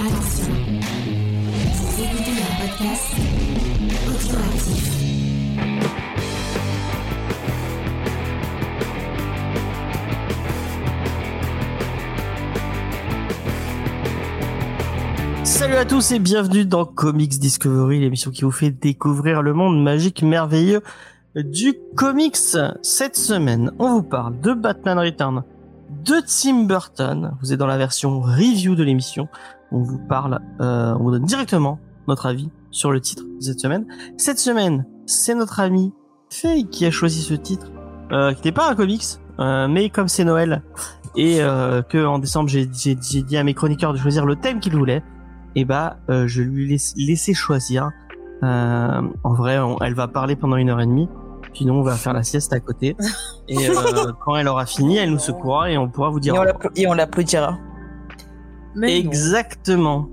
Attention, vous écoutez un podcast audioactif. Salut à tous et bienvenue dans Comics Discovery, l'émission qui vous fait découvrir le monde magique merveilleux du comics. Cette semaine, on vous parle de Batman Return, de Tim Burton. Vous êtes dans la version review de l'émission. On vous parle, euh, on vous donne directement notre avis sur le titre de cette semaine. Cette semaine, c'est notre ami Faye qui a choisi ce titre, euh, qui n'est pas un comics, euh, mais comme c'est Noël et euh, que en décembre j'ai j'ai- j'ai dit à mes chroniqueurs de choisir le thème qu'ils voulaient, et bah euh, je lui laisse laisser choisir. Euh, en vrai, on- elle va parler pendant une heure et demie. Puis nous, on va faire la sieste à côté. Et euh, quand elle aura fini, elle nous secouera et on pourra vous dire. Et on l'applaudira. Mais. Exactement.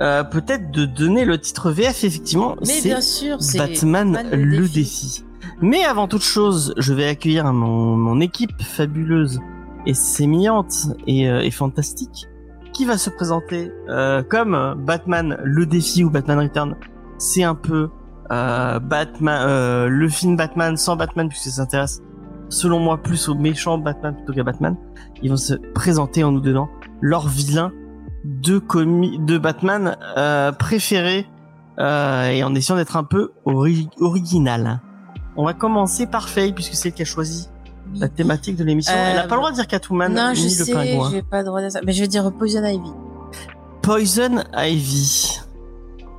Euh, Peut-être de donner le titre VF, effectivement. Mais bien sûr, c'est Batman, Batman le, défi. Mais avant toute chose, je vais accueillir mon, mon équipe fabuleuse et sémillante et, euh, et fantastique qui va se présenter euh, comme Batman le défi ou Batman Return. C'est un peu euh, Batman, euh, le film Batman sans Batman puisque ça s'intéresse selon moi plus au méchant Batman plutôt qu'à Batman. Ils vont se présenter en nous donnant leur vilain de comi de Batman euh, préféré euh, et en essayant d'être un peu ori- original. On va commencer par Faye puisque c'est elle qui a choisi la thématique de l'émission. Euh, elle a pas le droit de dire Catwoman Non, je ni le sais, pingouin. j'ai pas le droit de ça. Mais je vais dire Poison Ivy. Poison Ivy.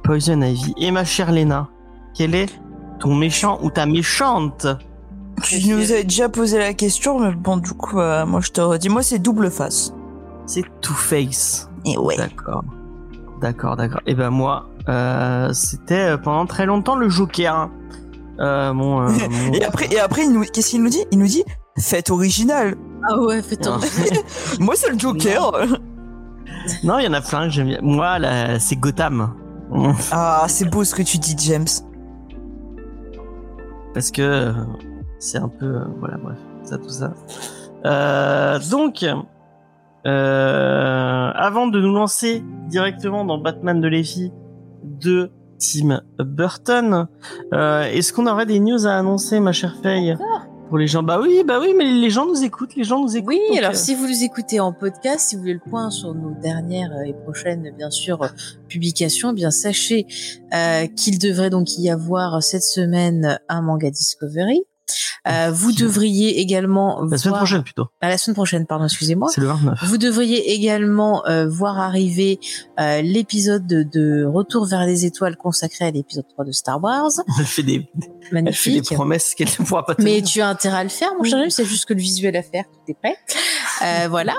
Poison Ivy. Et ma chère Lena, quel est ton méchant ou ta méchante Tu nous avais déjà posé la question, mais bon, du coup, euh, moi je te redis, moi c'est double face. C'est Two Face. Et ouais. D'accord. D'accord, d'accord. Et ben moi, euh, c'était euh, pendant très longtemps le Joker. Euh, mon, euh, mon- Et après, et après, il nous, qu'est-ce qu'il nous dit? Il nous dit fête originale. Ah ouais, ton. Non. Moi c'est le Joker. Non, il y en a plein que j'aime bien. Moi, là, c'est Gotham. Ah, c'est beau ce que tu dis, James. Parce que euh, c'est un peu... euh, voilà, bref, ça, tout ça. Euh, donc, euh, avant de nous lancer directement dans Batman de Léfi de Tim Burton, euh, est-ce qu'on aurait des news à annoncer, ma chère Faye Pour les gens? Bah oui, bah oui, mais les gens nous écoutent, les gens nous écoutent. Oui, alors euh, si vous nous écoutez en podcast, si vous voulez le point sur nos dernières euh, et prochaines, bien sûr, euh, publications, eh bien sachez euh, qu'il devrait donc y avoir cette semaine un manga Discovery. Euh, vous devriez également La semaine prochaine, plutôt. à la semaine prochaine, pardon, excusez-moi. C'est le 29. Vous devriez également euh, voir arriver euh, l'épisode de, de Retour vers les étoiles consacré à l'épisode 3 de Star Wars. Elle fait des, elle fait des promesses qu'elle ne pourra pas tenir. Mais tu as intérêt à le faire, mon cher c'est juste que le visuel à faire, tout est prêt. Voilà.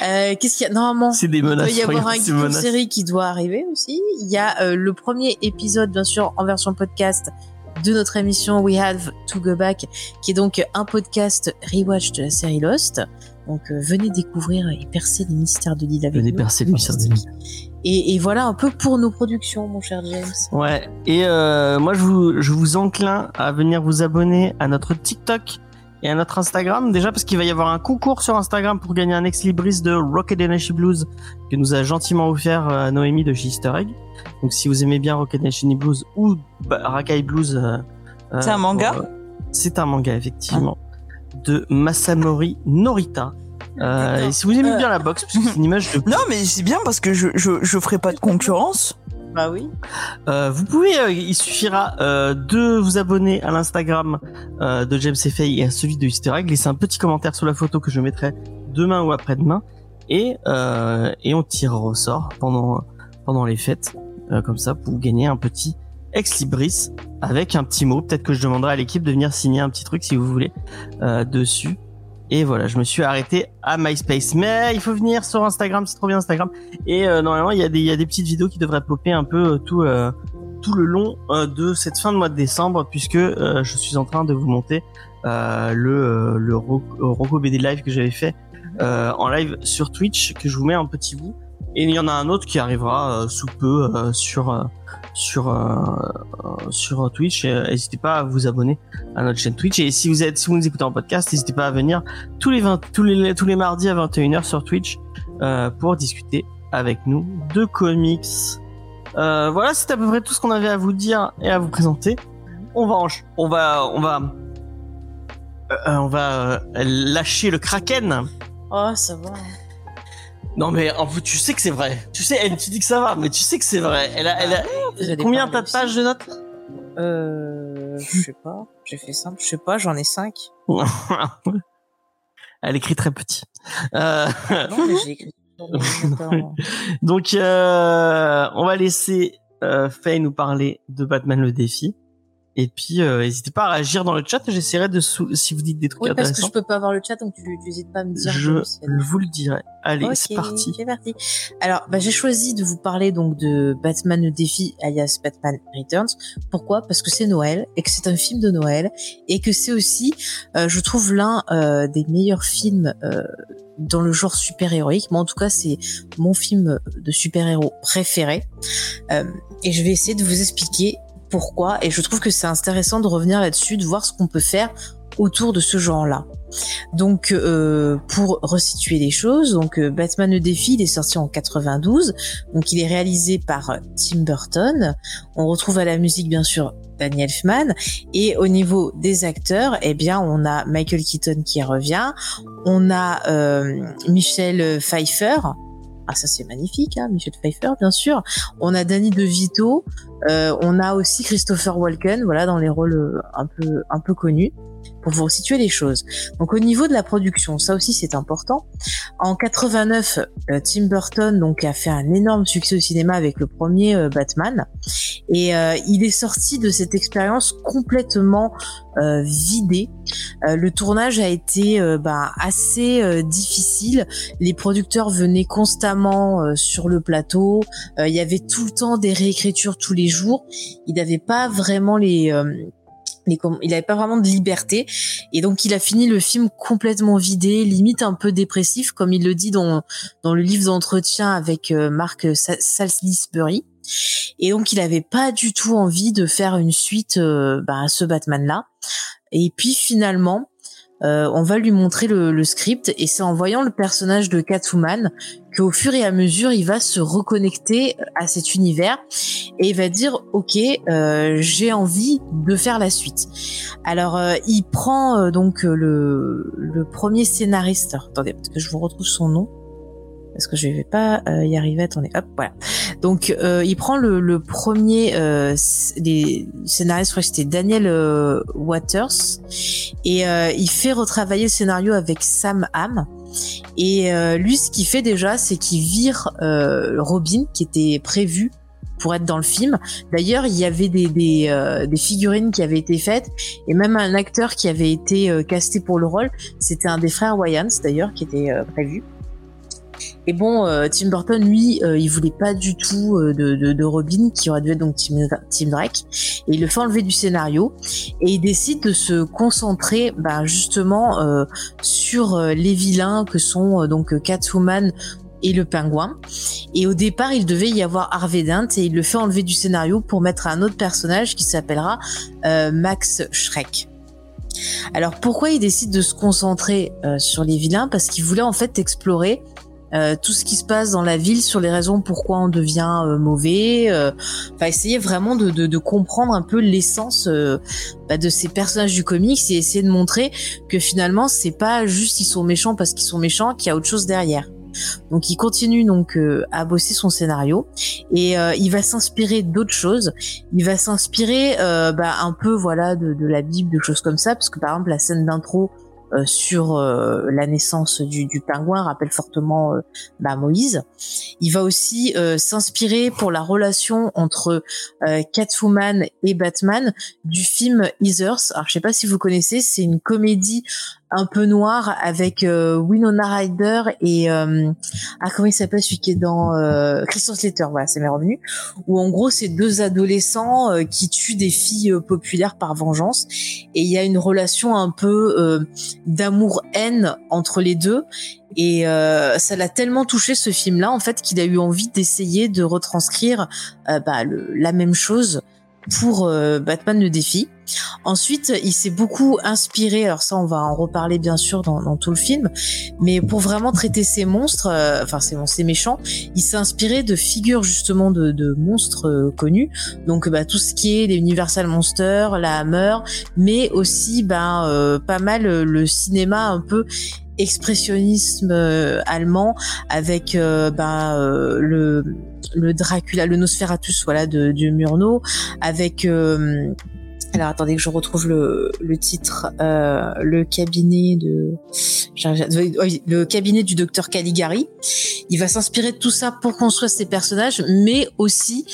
Qu'est-ce qu'il y a? Normalement, C'est des il doit y avoir un menaces. série qui doit arriver aussi. Il y a le premier épisode, bien sûr, en version podcast de notre émission We Have to Go Back, qui est donc un podcast rewatch de la série Lost. Donc euh, venez découvrir et percer les mystères de l'île avec Venez nous. percer les mystères de l'île. Et, et voilà un peu pour nos productions, mon cher James. Ouais. Et euh, moi, je vous, je vous enclin à venir vous abonner à notre TikTok et à notre Instagram. Déjà parce qu'il va y avoir un concours sur Instagram pour gagner un ex libris de Rocket Energy Blues que nous a gentiment offert euh, Noémie de chez Easter Egg. Donc si vous aimez bien Rocket Energy Blues ou Rakai Blues, euh, euh, C'est un manga euh, C'est un manga effectivement de Masamori Norita. Et si vous aimez bien la box, parce que c'est une image de Non, mais c'est bien parce que je, je, je ferai pas de concurrence. Bah oui. Euh, vous pouvez, euh, il suffira euh, de vous abonner à l'Instagram euh, de James et Faye et à celui de Easter Egg, laisser un petit commentaire sous la photo que je mettrai demain ou après-demain, et et on tirera au sort pendant pendant les fêtes, comme ça pour gagner un petit ex libris avec un petit mot. Peut-être que je demanderai à l'équipe de venir signer un petit truc si vous voulez dessus. Et voilà, je me suis arrêté à MySpace. Mais il faut venir sur Instagram, c'est trop bien Instagram. Et euh, normalement, il y, a des, petites vidéos qui devraient popper un peu euh, tout, euh, tout le long euh, de cette fin de mois de décembre, puisque je suis en train de vous monter le, le Ro- Rocco BD Live que j'avais fait en live sur Twitch, que je vous mets un petit bout. Et il y en a un autre qui arrivera sous peu sur sur euh, euh, sur Twitch. Euh, N'hésitez pas à vous abonner à notre chaîne Twitch. Et si vous êtes si vous nous écoutez en podcast, n'hésitez pas à venir tous les 20, tous les tous les mardis à 21h sur Twitch euh, pour discuter avec nous, de comics. Euh, voilà, c'est à peu près tout ce qu'on avait à vous dire et à vous présenter. On va, on va, on va, euh, on va lâcher le kraken. Oh, ça va. Non mais en fait, tu sais que c'est vrai. Tu sais, elle, tu dis que ça va, mais tu sais que c'est vrai. Elle a, elle a- allez combien t'as de pages de notes Euh, je sais pas. J'ai fait simple. Je sais pas, j'en ai cinq. Elle écrit très petit. Euh, Non, mais j'ai écrit sur l'ordinateur. donc, euh, on va laisser euh, Faye nous parler de Batman le défi. Et puis, euh, n'hésitez pas à réagir dans le chat. J'essaierai de sou- si vous dites des trucs Oui, parce que je peux pas voir le chat, donc tu n'hésites pas à me dire. Je vous le dirai. Allez, c'est parti. C'est parti. Alors, bah, j'ai choisi de vous parler donc de Batman le défi, alias Batman Returns. Pourquoi? Parce que c'est Noël et que c'est un film de Noël et que c'est aussi, euh, je trouve, l'un euh, des meilleurs films euh, dans le genre super-héroïque. Moi, en tout cas, c'est mon film de super-héros préféré. Euh, et je vais essayer de vous expliquer pourquoi. Et je trouve que c'est intéressant de revenir là-dessus, de voir ce qu'on peut faire autour de ce genre-là. Donc, euh, pour resituer les choses, donc euh, Batman le défi, il est sorti en 92. Donc, il est réalisé par euh, Tim Burton. On retrouve à la musique, bien sûr, Daniel Elfman. Et au niveau des acteurs, eh bien, on a Michael Keaton qui revient. On a euh, Michel Pfeiffer. Ah, ça c'est magnifique, hein, Michel Pfeiffer, bien sûr. On a Danny DeVito. Euh, on a aussi Christopher Walken, voilà, dans les rôles euh, un peu un peu connus pour vous situer les choses. Donc au niveau de la production, ça aussi c'est important. En 89, euh, Tim Burton donc a fait un énorme succès au cinéma avec le premier euh, Batman et euh, il est sorti de cette expérience complètement euh, vidé. Euh, le tournage a été bah, assez difficile. Les producteurs venaient constamment sur le plateau. Il y avait tout le temps des réécritures tous les jours. Il n'avait pas vraiment les euh, les com- il avait pas vraiment de liberté et donc il a fini le film complètement vidé, limite un peu dépressif comme il le dit dans dans le livre d'entretien avec euh, Mark Sa- Salisbury. Et donc il avait pas du tout envie de faire une suite euh, bah, à ce Batman là. Et puis finalement, euh, on va lui montrer le, le script et c'est en voyant le personnage de Catwoman qu'au fur et à mesure il va se reconnecter à cet univers et il va dire ok euh, j'ai envie de faire la suite. Alors euh, il prend euh, donc euh, le, premier scénariste. Alors, attendez parce que je vous retrouve son nom parce que je vais pas euh, y arriver. Attendez, hop, voilà. Donc euh, il prend le, premier euh, s- les scénaristes, je crois que c'était Daniel euh, Waters, et euh, il fait retravailler le scénario avec Sam Hamm. Et euh, lui, ce qu'il fait déjà, c'est qu'il vire euh, Robin, qui était prévu pour être dans le film. D'ailleurs, il y avait des, des, euh, des figurines qui avaient été faites, et même un acteur qui avait été euh, casté pour le rôle. C'était un des frères Wayans, d'ailleurs, qui était euh, prévu. Et bon, euh, Tim Burton, lui, euh, il voulait pas du tout euh, de, de, de Robin, qui aurait dû être donc Tim, Tim Drake, et il le fait enlever du scénario, et il décide de se concentrer, bah, justement, euh, sur les vilains que sont donc Catwoman et le pingouin. Et au départ, il devait y avoir Harvey Dent, et il le fait enlever du scénario pour mettre un autre personnage qui s'appellera euh, Max Schreck. Alors pourquoi il décide de se concentrer euh, sur les vilains? Parce qu'il voulait en fait explorer euh, tout ce qui se passe dans la ville sur les raisons pourquoi on devient euh, mauvais. euh, Enfin, essayer vraiment de, de, de comprendre un peu l'essence euh, bah, de ces personnages du comics et essayer de montrer que finalement c'est pas juste ils sont méchants parce qu'ils sont méchants, qu'il y a autre chose derrière. Donc il continue donc euh, à bosser son scénario et euh, il va s'inspirer d'autres choses. Il va s'inspirer euh, bah, un peu voilà de, de la Bible, de choses comme ça, parce que par exemple la scène d'intro euh, sur euh, la naissance du, du pingouin rappelle fortement euh, bah, Moïse. Il va aussi euh, s'inspirer pour la relation entre Catwoman et Batman du film Heathers. Alors je sais pas si vous connaissez, c'est une comédie un peu noire avec euh, Winona Ryder et euh, ah comment il s'appelle celui qui est dans euh, Christian Slater. Voilà c'est mes revenus où en gros c'est deux adolescents euh, qui tuent des filles euh, populaires par vengeance. Et il y a une relation un peu euh, d'amour haine entre les deux. Et ça l'a tellement touché ce film là en fait qu'il a eu envie d'essayer de retranscrire bah, le- la même chose pour Batman le défi. Ensuite, il s'est beaucoup inspiré, alors ça on va en reparler bien sûr dans, dans tout le film, mais pour vraiment traiter ces monstres, euh, enfin ces méchants, il s'est inspiré de figures justement de, de monstres euh, connus, donc bah, tout ce qui est les Universal Monsters, la Hammer, mais aussi bah, euh, pas mal le cinéma un peu expressionnisme allemand avec bah, le le Dracula, le Nosferatu, voilà, de, de Murnau, avec alors attendez que je retrouve le, titre, euh, le cabinet le cabinet du docteur Caligari. Il va s'inspirer de tout ça pour construire ses personnages, mais aussi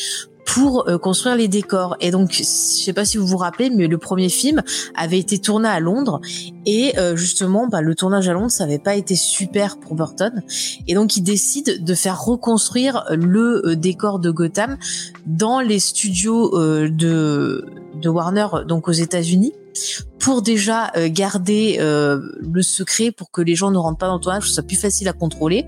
pour euh, construire les décors. Et donc, je sais pas si vous vous rappelez, mais le premier film avait été tourné à Londres et euh, justement, bah, le tournage à Londres, ça avait pas été super pour Burton. Et donc, il décide de faire reconstruire le euh, décor de Gotham dans les studios de de Warner, donc aux États-Unis pour déjà garder le secret pour que les gens ne rentrent pas dans le tournage, que ce soit plus facile à contrôler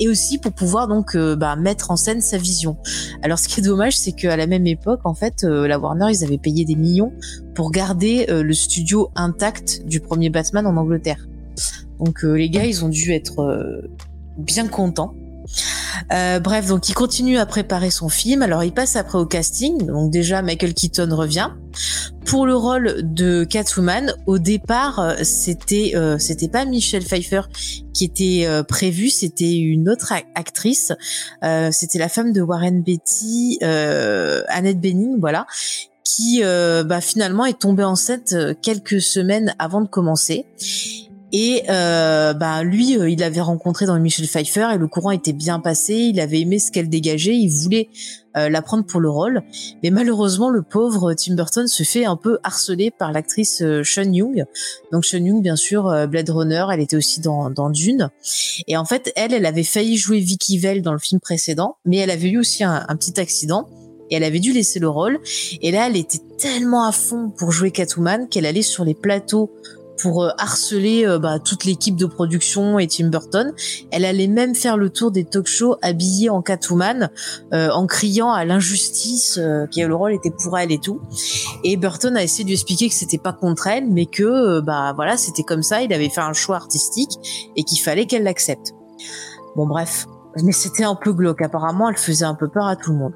et aussi pour pouvoir donc euh, bah, mettre en scène sa vision. Alors ce qui est dommage, c'est qu'à la même époque, en fait, euh, la Warner, ils avaient payé des millions pour garder euh, le studio intact du premier Batman en Angleterre. Donc les gars, ils ont dû être bien contents. Euh, bref, donc il continue à préparer son film. Alors il passe après au casting. Donc déjà Michael Keaton revient pour le rôle de Catwoman. Au départ, euh, c'était euh, c'était pas Michelle Pfeiffer qui était prévue, c'était une autre actrice. c'était la femme de Warren Beatty, Annette Bening, voilà, qui bah, finalement est tombée enceinte quelques semaines avant de commencer. Et euh, bah lui, euh, il l'avait rencontré dans Michel Pfeiffer et le courant était bien passé. Il avait aimé ce qu'elle dégageait. Il voulait euh, la prendre pour le rôle, mais malheureusement, le pauvre Tim Burton se fait un peu harceler par l'actrice euh, Sean Young. Donc Sean Young, bien sûr, euh, Blade Runner. Elle était aussi dans, dans Dune. Et en fait, elle, elle avait failli jouer Vicky Vale dans le film précédent, mais elle avait eu aussi un, un petit accident et elle avait dû laisser le rôle. Et là, elle était tellement à fond pour jouer Catwoman qu'elle allait sur les plateaux pour euh, harceler euh, bah, toute l'équipe de production et Tim Burton. Elle allait même faire le tour des talk-shows habillée en Catwoman, euh, en criant à l'injustice, que le rôle était pour elle et tout. Et Burton a essayé de lui expliquer que c'était pas contre elle, mais que bah voilà, c'était comme ça. Il avait fait un choix artistique et qu'il fallait qu'elle l'accepte. Bon bref, mais c'était un peu glauque. Apparemment, elle faisait un peu peur à tout le monde.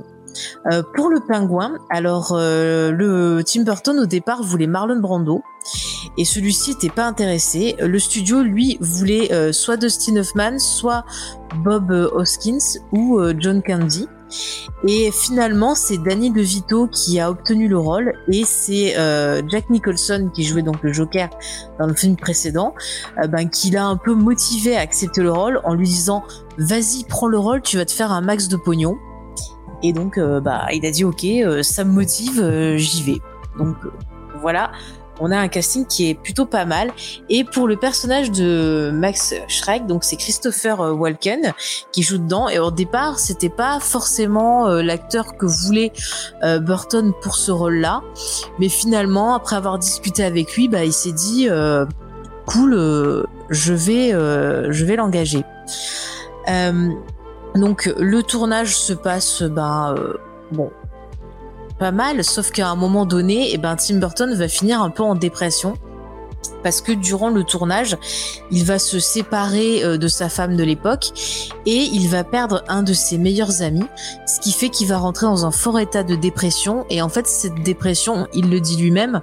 Euh, pour le pingouin, alors euh, le Tim Burton au départ voulait Marlon Brando et celui-ci n'était pas intéressé. Le studio lui voulait euh, soit Dustin Hoffman, soit Bob Hoskins ou John Candy. Et finalement, c'est Danny DeVito qui a obtenu le rôle et c'est Jack Nicholson qui jouait donc le Joker dans le film précédent, ben, qui l'a un peu motivé à accepter le rôle en lui disant "Vas-y, prends le rôle, tu vas te faire un max de pognon." Et donc, euh, bah, il a dit ok, euh, ça me motive, euh, j'y vais. Donc voilà, on a un casting qui est plutôt pas mal. Et pour le personnage de Max Schreck, donc c'est Christopher Walken qui joue dedans. Et au départ, c'était pas forcément l'acteur que voulait Burton pour ce rôle-là, mais finalement, après avoir discuté avec lui, bah, il s'est dit cool, je vais, je vais l'engager. Donc le tournage se passe ben euh, bon pas mal, sauf qu'à un moment donné, et eh ben Tim Burton va finir un peu en dépression parce que durant le tournage, il va se séparer euh, de sa femme de l'époque et il va perdre un de ses meilleurs amis, ce qui fait qu'il va rentrer dans un fort état de dépression et en fait cette dépression, il le dit lui-même,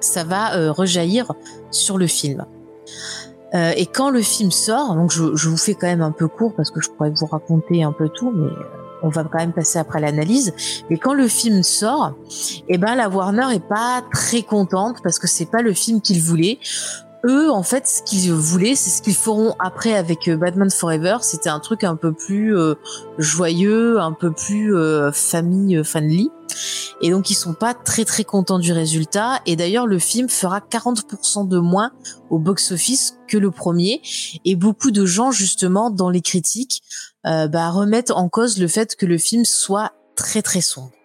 ça va euh, rejaillir sur le film. Euh, et quand le film sort, donc je, vous fais quand même un peu court parce que je pourrais vous raconter un peu tout, mais euh, on va quand même passer après l'analyse. Mais quand le film sort, eh ben la Warner est pas très contente parce que c'est pas le film qu'ils voulaient. Eux, en fait, ce qu'ils voulaient, c'est ce qu'ils feront après avec euh, Batman Forever. C'était un truc un peu plus joyeux, un peu plus famille friendly. Et donc ils sont pas très très contents du résultat. Et d'ailleurs le film fera 40% de moins au box-office que le premier. Et beaucoup de gens justement dans les critiques euh, bah, remettent en cause le fait que le film soit très très sombre.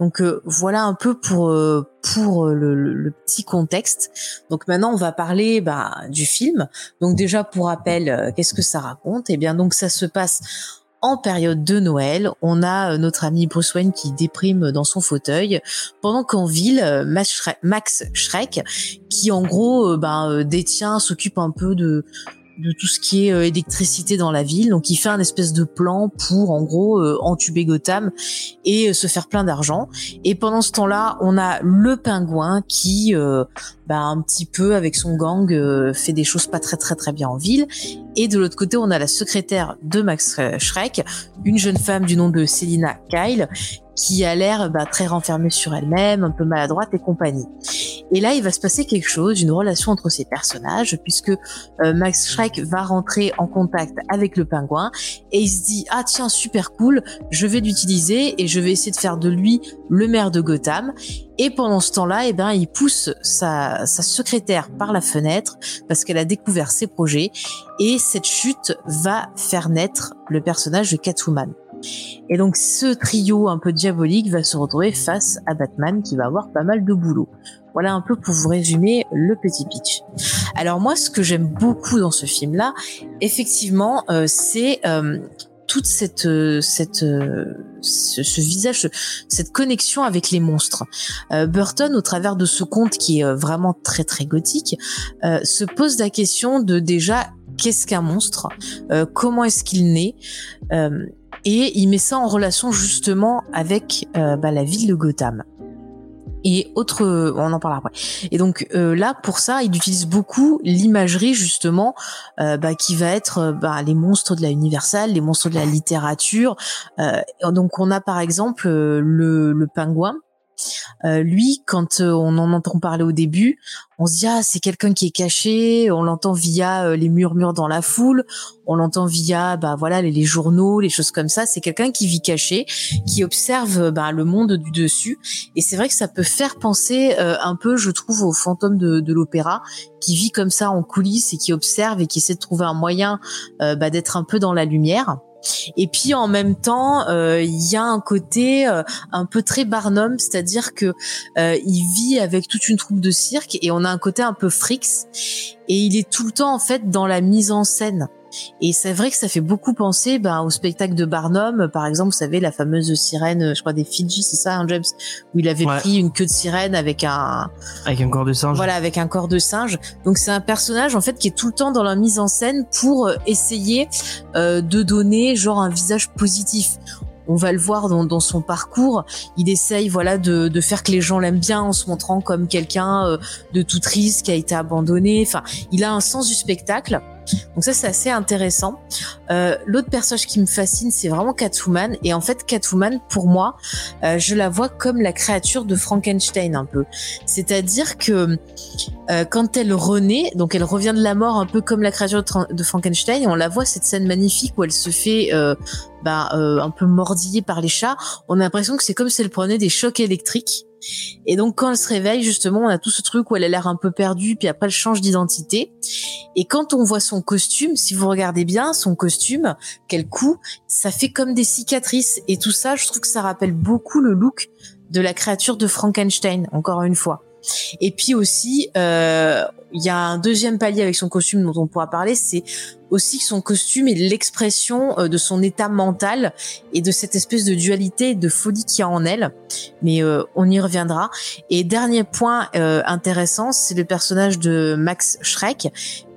Donc euh, voilà un peu pour euh, pour le, le, petit contexte. Donc maintenant on va parler bah, du film. Donc déjà pour rappel, qu'est-ce que ça raconte? Eh bien donc ça se passe en période de Noël, on a euh, notre ami Bruce Wayne qui déprime dans son fauteuil, pendant qu'en ville, euh, Max Shrek, qui en gros ben, détient, s'occupe un peu de de tout ce qui est euh, électricité dans la ville. Donc il fait un espèce de plan pour en gros euh, entuber Gotham et euh, se faire plein d'argent. Et pendant ce temps-là, on a le pingouin qui bah, un petit peu avec son gang fait des choses pas très très très bien en ville. Et de l'autre côté, on a la secrétaire de Max Shrek, une jeune femme du nom de Selina Kyle, qui a l'air bah, très renfermée sur elle-même, un peu maladroite et compagnie. Et là, il va se passer quelque chose, une relation entre ces personnages, puisque euh, Max Shrek va rentrer en contact avec le pingouin et il se dit ah tiens super cool, je vais l'utiliser et je vais essayer de faire de lui le maire de Gotham. Et pendant ce temps-là, eh ben, il pousse sa, sa secrétaire par la fenêtre parce qu'elle a découvert ses projets et cette chute va faire naître le personnage de Catwoman. Et donc ce trio un peu diabolique va se retrouver face à Batman qui va avoir pas mal de boulot. Voilà un peu pour vous résumer le petit pitch. Alors moi ce que j'aime beaucoup dans ce film là, effectivement, euh, c'est euh, toute cette euh, cette ce, visage cette connexion avec les monstres. Burton au travers de ce conte qui est vraiment très très gothique se pose la question de déjà qu'est-ce qu'un monstre, comment est-ce qu'il naît? Et il met ça en relation justement avec bah, la ville de Gotham. Et autre, on en parlera après. Et donc euh, là, pour ça, il utilise beaucoup l'imagerie justement, euh, bah, qui va être bah, les monstres de la Universal, les monstres de la littérature. donc on a par exemple le, le pingouin euh, lui, quand euh, on en entend parler au début, on se dit ah c'est quelqu'un qui est caché, on l'entend via euh, les murmures dans la foule, on l'entend via bah voilà les, journaux, les choses comme ça. C'est quelqu'un qui vit caché, qui observe bah, le monde du dessus. Et c'est vrai que ça peut faire penser un peu, je trouve, au fantôme de, de l'opéra qui vit comme ça en coulisses et qui observe et qui essaie de trouver un moyen bah, d'être un peu dans la lumière. Et puis en même temps, euh, il y a un côté euh, un peu très Barnum, c'est-à-dire que euh, il vit avec toute une troupe de cirque et on a un côté un peu frix et il est tout le temps en fait dans la mise en scène. Et c'est vrai que ça fait beaucoup penser ben, au spectacle de Barnum, par exemple, vous savez, la fameuse sirène, je crois des Fidji, c'est ça, hein, James, où il avait pris une queue de sirène avec un... Avec un corps de singe. Voilà, avec un corps de singe. Donc c'est un personnage, en fait, qui est tout le temps dans la mise en scène pour euh, essayer euh, de donner, genre, un visage positif on va le voir dans, dans, son parcours. Il essaye, voilà, de, de faire que les gens l'aiment bien en se montrant comme quelqu'un euh, de tout triste qui a été abandonné. Enfin, il a un sens du spectacle. Donc ça, c'est assez intéressant. Euh, L'autre personnage qui me fascine, c'est vraiment Catwoman. Et en fait, Catwoman, pour moi, euh, je la vois comme la créature de Frankenstein un peu. C'est-à-dire que euh, quand elle renaît, donc elle revient de la mort un peu comme la créature de, Frankenstein, on la voit cette scène magnifique où elle se fait euh, bah, euh, un peu mordillée par les chats. On a l'impression que c'est comme si elle prenait des chocs électriques. Et donc quand elle se réveille, justement, on a tout ce truc où elle a l'air un peu perdue, puis après elle change d'identité. Et quand on voit son costume, si vous regardez bien, son costume, quel coup, ça fait comme des cicatrices. Et tout ça, je trouve que ça rappelle beaucoup le look de la créature de Frankenstein, encore une fois. Et puis aussi, euh, il y a un deuxième palier avec son costume dont on pourra parler, c'est aussi que son costume est l'expression euh, de son état mental et de cette espèce de dualité, de folie qu'il y a en elle. Mais euh, on y reviendra. Et dernier point intéressant, c'est le personnage de Max Schreck,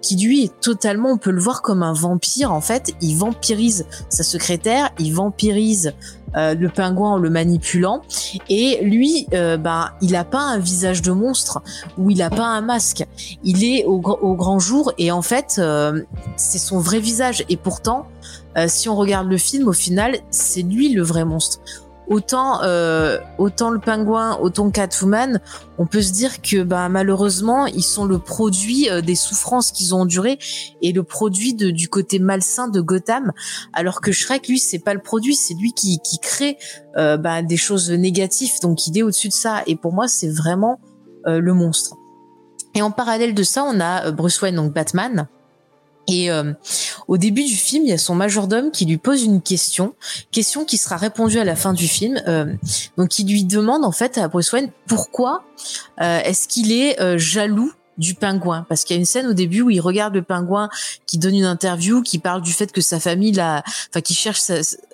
qui lui est totalement, on peut le voir comme un vampire en fait. Il vampirise sa secrétaire, il vampirise euh, le pingouin en le manipulant. Et lui, euh, ben, il a pas un visage de monstre ou il a pas un masque. Il est au, grand jour et en fait, euh, c'est son vrai visage. Et pourtant, si on regarde le film, au final, c'est lui le vrai monstre autant euh, autant le pingouin, autant Catwoman, on peut se dire que bah, malheureusement ils sont le produit euh, des souffrances qu'ils ont endurées et le produit de, du côté malsain de Gotham, alors que Shrek lui c'est pas le produit, c'est lui qui, qui crée euh, bah, des choses négatives, donc il est au-dessus de ça. Et pour moi c'est vraiment le monstre. Et en parallèle de ça, on a Bruce Wayne donc Batman et euh, au début du film, il y a son majordome qui lui pose une question, question qui sera répondue à la fin du film. Euh, donc, il lui demande en fait à Bruce Wayne pourquoi euh, est-ce qu'il est, jaloux du pingouin. Parce qu'il y a une scène au début où il regarde le pingouin qui donne une interview qui parle du fait que sa famille l'a enfin qui cherche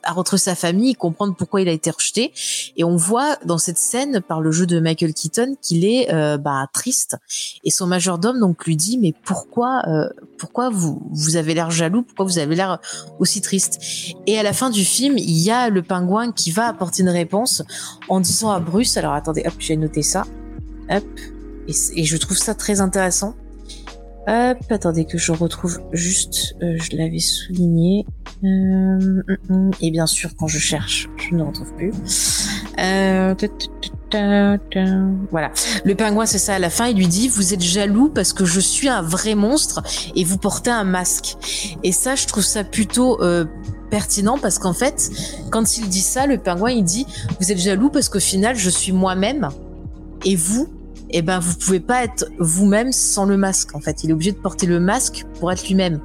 à retrouver sa famille comprendre pourquoi il a été rejeté. Et on voit dans cette scène par le jeu de Michael Keaton qu'il est euh, bah, triste. Et son majordome donc lui dit mais pourquoi euh, pourquoi vous vous avez l'air jaloux? Pourquoi vous avez l'air aussi triste? Et à la fin du film il y a le pingouin qui va apporter une réponse en disant à Bruce alors attendez hop j'ai noté ça. Hop et, je trouve ça très intéressant. Hop, attendez que je retrouve juste, euh, je l'avais souligné. Euh, hum, hum, et bien sûr, quand je cherche, je ne retrouve plus. Euh, voilà. Le pingouin, c'est ça à la fin. Il lui dit, vous êtes jaloux parce que je suis un vrai monstre et vous portez un masque. Et ça, je trouve ça plutôt pertinent parce qu'en fait, quand il dit ça, le pingouin, il dit, vous êtes jaloux parce qu'au final, je suis moi-même et vous, eh ben vous pouvez pas être vous-même sans le masque. En fait, il est obligé de porter le masque pour être lui-même.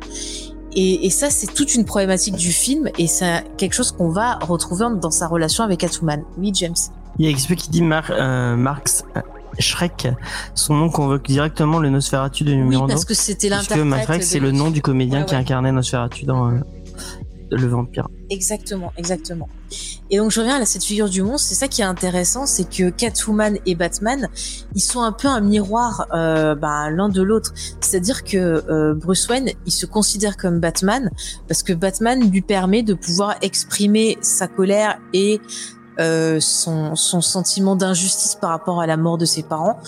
Et, ça, c'est toute une problématique du film, et c'est quelque chose qu'on va retrouver dans sa relation avec Atuman. Oui, James. Il y a XP qui dit Mar euh, Marx euh, Shrek, son nom convoque directement le Nosferatu de numéro Oui, parce que c'était l'interprète. Parce que c'est le nom du comédien qui incarnait Nosferatu dans euh, Le Vampire. Exactement, exactement. Et donc je reviens à cette figure du monstre. C'est ça qui est intéressant, c'est que Catwoman et Batman, ils sont un peu un miroir euh, bah, l'un de l'autre. C'est-à-dire que euh, Bruce Wayne, il se considère comme Batman parce que Batman lui permet de pouvoir exprimer sa colère et euh, son, son sentiment d'injustice par rapport à la mort de ses parents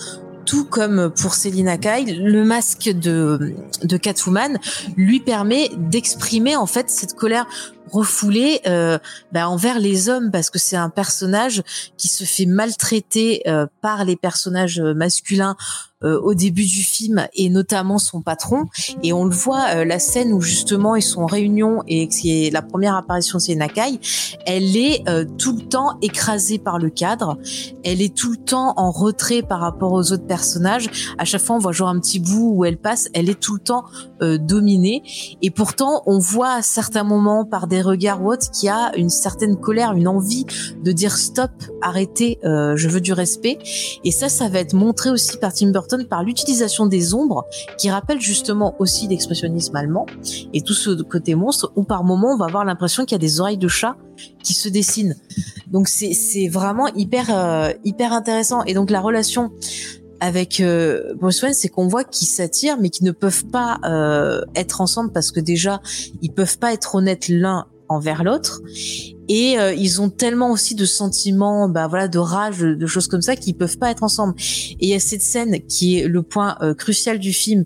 tout comme pour Selina Kyle, le masque de, de Catwoman lui permet d'exprimer en fait cette colère refoulé euh, bah, envers les hommes parce que c'est un personnage qui se fait maltraiter euh, par les personnages masculins euh, au début du film et notamment son patron. Et on le voit euh, la scène où justement ils sont en réunion et qui est la première apparition de Nakai elle est euh, tout le temps écrasée par le cadre. Elle est tout le temps en retrait par rapport aux autres personnages. À chaque fois on voit genre un petit bout où elle passe elle est tout le temps dominée. Et pourtant on voit à certains moments par des regards ou autres qu'il y a une certaine colère une envie de dire stop arrêtez je veux du respect. Et ça ça va être montré aussi par Tim Burton par l'utilisation des ombres, qui rappellent justement aussi l'expressionnisme allemand, et tout ce côté monstre, où par moment on va avoir l'impression qu'il y a des oreilles de chat qui se dessinent. Donc c'est vraiment hyper euh, hyper intéressant. Et donc la relation avec euh, Bruce Wayne, c'est qu'on voit qu'ils s'attirent, mais qu'ils ne peuvent pas euh, être ensemble parce que déjà ils peuvent pas être honnêtes l'un envers l'autre et euh, ils ont tellement aussi de sentiments bah voilà de rage de, choses comme ça qu'ils peuvent pas être ensemble. Et il y a cette scène qui est le point euh, crucial du film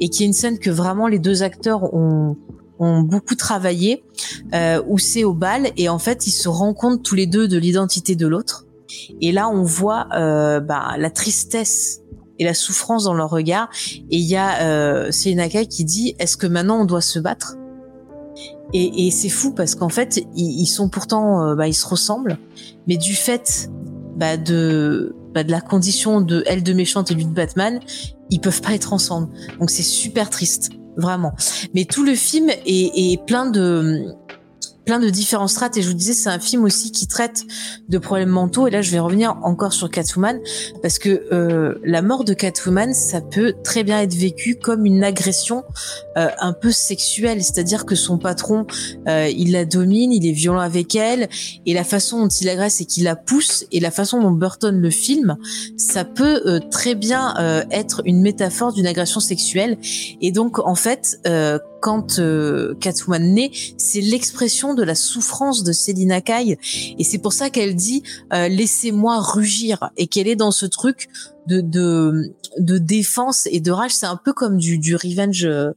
et qui est une scène que vraiment les deux acteurs ont ont beaucoup travaillé euh, où c'est au bal et en fait ils se rendent compte tous les deux de l'identité de l'autre. Et là on voit euh, bah, la tristesse et la souffrance dans leur regard. Et il y a euh, qui dit est-ce que maintenant on doit se battre? Et, et c'est fou parce qu'en fait, ils, sont pourtant, euh, bah, ils se ressemblent, mais du fait bah, de, bah, de la condition de elle de méchante et lui de Batman, ils peuvent pas être ensemble. Donc c'est super triste, vraiment. Mais tout le film est, est plein de plein de différents strates. Et je vous disais c'est un film aussi qui traite de problèmes mentaux. Et là je vais revenir encore sur Catwoman parce que euh, la mort de Catwoman ça peut très bien être vécu comme une agression euh, un peu sexuelle. C'est-à-dire que son patron euh, il la domine il est violent avec elle. Et la façon dont il agresse et qu'il la pousse et la façon dont Burton le filme ça peut euh, très bien être une métaphore d'une agression sexuelle. Et donc en fait quand euh, Catwoman naît, c'est l'expression de la souffrance de Selina Kai et c'est pour ça qu'elle dit euh, laissez-moi rugir. Et qu'elle est dans ce truc de de de défense et de rage, c'est un peu comme du du revenge euh,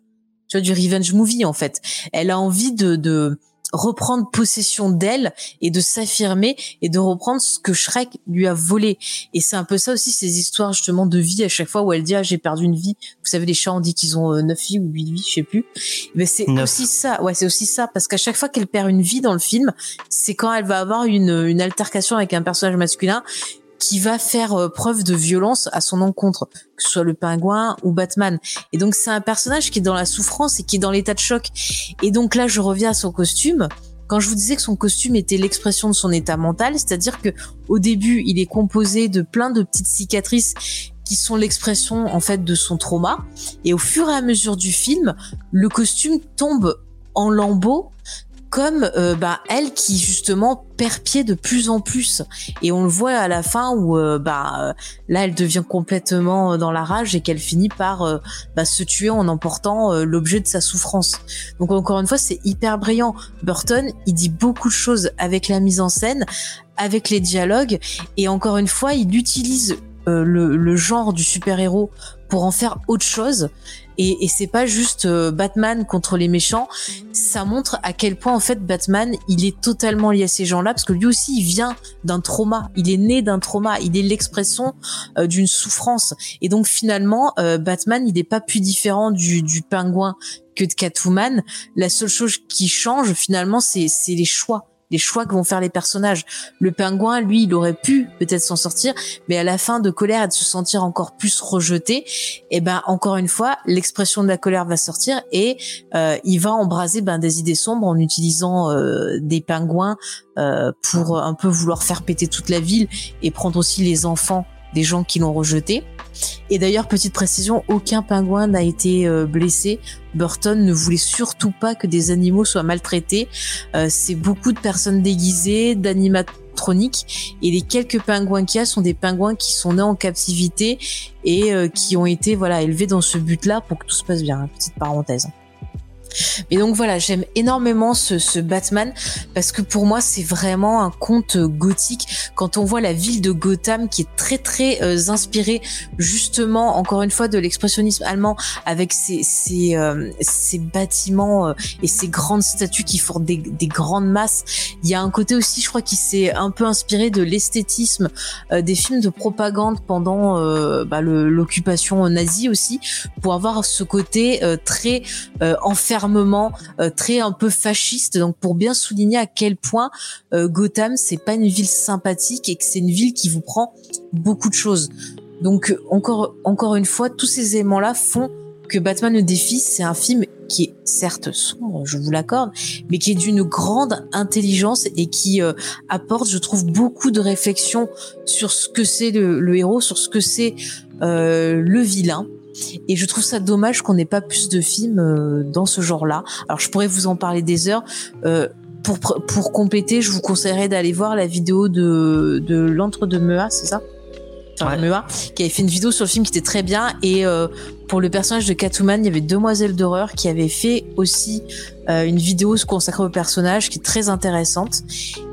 tu vois du revenge movie en fait. Elle a envie de de reprendre possession d'elle et de s'affirmer et de reprendre ce que Shrek lui a volé. Et c'est un peu ça aussi, ces histoires justement de vie à chaque fois où elle dit ah j'ai perdu une vie. Vous savez les chats on dit qu'ils ont euh, neuf vies ou huit vies, je sais plus. Mais c'est aussi ça, ouais c'est aussi ça parce qu'à chaque fois qu'elle perd une vie dans le film, c'est quand elle va avoir une, une altercation avec un personnage masculin qui va faire euh, preuve de violence à son encontre, que ce soit le pingouin ou Batman. Et donc c'est un personnage qui est dans la souffrance et qui est dans l'état de choc. Et donc là, je reviens à son costume. Quand je vous disais que son costume était l'expression de son état mental, c'est-à-dire que au début, il est composé de plein de petites cicatrices qui sont l'expression en fait de son trauma. Et au fur et à mesure du film, le costume tombe en lambeaux comme euh, bah, elle qui justement perd pied de plus en plus. Et on le voit à la fin où euh, bah euh, là elle devient complètement dans la rage et qu'elle finit par bah, se tuer en emportant l'objet de sa souffrance. Donc encore une fois c'est hyper brillant. Burton il dit beaucoup de choses avec la mise en scène avec les dialogues. Et encore une fois il utilise le, le genre du super héros pour en faire autre chose et, et c'est pas juste euh, Batman contre les méchants. Ça montre à quel point en fait Batman, il est totalement lié à ces gens-là parce que lui aussi, il vient d'un trauma. Il est né d'un trauma. Il est l'expression euh, d'une souffrance. Et donc finalement, euh, Batman, il n'est pas plus différent du, du pingouin que de Catwoman. La seule chose qui change finalement, c'est les choix les choix que vont faire les personnages. Le pingouin, lui, il aurait pu peut-être s'en sortir, mais à la fin de colère et de se sentir encore plus rejeté, et eh ben encore une fois, l'expression de la colère va sortir et euh, il va embraser ben, des idées sombres en utilisant euh, des pingouins euh, pour un peu vouloir faire péter toute la ville et prendre aussi les enfants des gens qui l'ont rejeté. Et d'ailleurs, petite précision, aucun pingouin n'a été euh, blessé. Burton ne voulait surtout pas que des animaux soient maltraités. Euh, c'est beaucoup de personnes déguisées, d'animatroniques, et les quelques pingouins qu'il y a sont des pingouins qui sont nés en captivité et euh, qui ont été voilà élevés dans ce but-là pour que tout se passe bien. Petite parenthèse. Et donc voilà, j'aime énormément ce, Batman parce que pour moi c'est vraiment un conte gothique. Quand on voit la ville de Gotham qui est très très euh, inspirée justement encore une fois de l'expressionnisme allemand avec ses, ses, euh, bâtiments euh, et ces grandes statues qui font des, des, grandes masses. Il y a un côté aussi, je crois, qui s'est un peu inspiré de l'esthétisme des films de propagande pendant bah, l'occupation nazie aussi pour avoir ce côté très enfermé euh, très un peu fasciste. Donc pour bien souligner à quel point euh, Gotham c'est pas une ville sympathique et que c'est une ville qui vous prend beaucoup de choses. Donc encore encore une fois, tous ces éléments-là font que Batman le défi, c'est un film qui est certes sombre, je vous l'accorde, mais qui est d'une grande intelligence et qui euh, apporte, je trouve, beaucoup de réflexion sur ce que c'est le, héros, sur ce que c'est le vilain. Et je trouve ça dommage qu'on n'ait pas plus de films euh, dans ce genre-là. Alors je pourrais vous en parler des heures. Euh, pour, pour compléter, je vous conseillerais d'aller voir la vidéo de, de l'entre de Mea, c'est ça? Enfin, Mea, qui avait fait une vidéo sur le film qui était très bien. Et euh, pour le personnage de Catwoman, il y avait Demoiselle d'horreur qui avait fait aussi euh, une vidéo consacrée au personnage qui est très intéressante.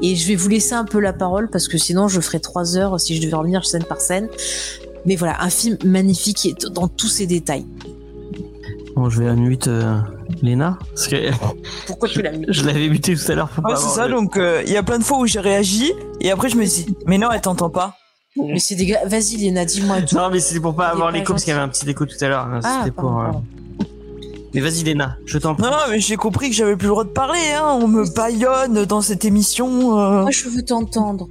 Et je vais vous laisser un peu la parole parce que sinon je ferai trois heures si je devais revenir scène par scène. Mais voilà, un film magnifique dans tous ses détails. Bon, je vais unmute euh, Léna. Parce que Pourquoi tu l'as mis Je l'avais muté tout à l'heure. Ouais, c'est ça, donc euh, il y a plein de fois où j'ai réagi et après je me dis, mais non, elle t'entend pas. Mais c'est des Vas-y, Léna, dis-moi tout. Non, mais c'est pour pas avoir l'écho parce qu'il y avait un petit écho tout à l'heure. Hein, ah, C'était pour. Euh, mais vas-y, Léna, je t'en prie. Non, non, mais j'ai compris que j'avais plus le droit de parler. Hein. On me baillonne dans cette émission. Moi, je veux t'entendre.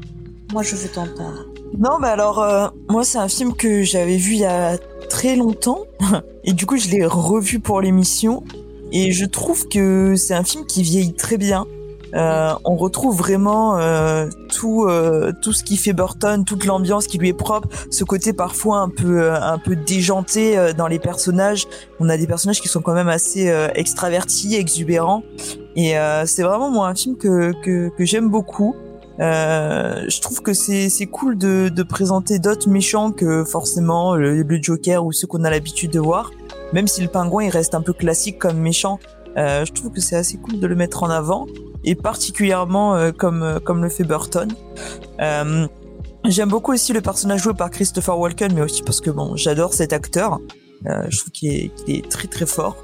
Moi, je veux t'entendre. Non, mais alors, euh, moi, c'est un film que j'avais vu il y a très longtemps. Et du coup, je l'ai revu pour l'émission. Et je trouve que c'est un film qui vieillit très bien. Euh, on retrouve vraiment euh, tout euh, tout ce qui fait Burton, toute l'ambiance qui lui est propre, ce côté parfois un peu euh, un peu déjanté euh, dans les personnages. On a des personnages qui sont quand même assez extravertis, exubérants, et c'est vraiment moi un film que que, que j'aime beaucoup. Euh, je trouve que c'est cool de, de présenter d'autres méchants que forcément le, le Joker ou ceux qu'on a l'habitude de voir. Même si le pingouin il reste un peu classique comme méchant, euh, je trouve que c'est assez cool de le mettre en avant et particulièrement euh, comme comme le fait Burton. J'aime beaucoup aussi le personnage joué par Christopher Walken, mais aussi parce que bon, j'adore cet acteur. Euh, je trouve qu'il est, qu est, très très fort.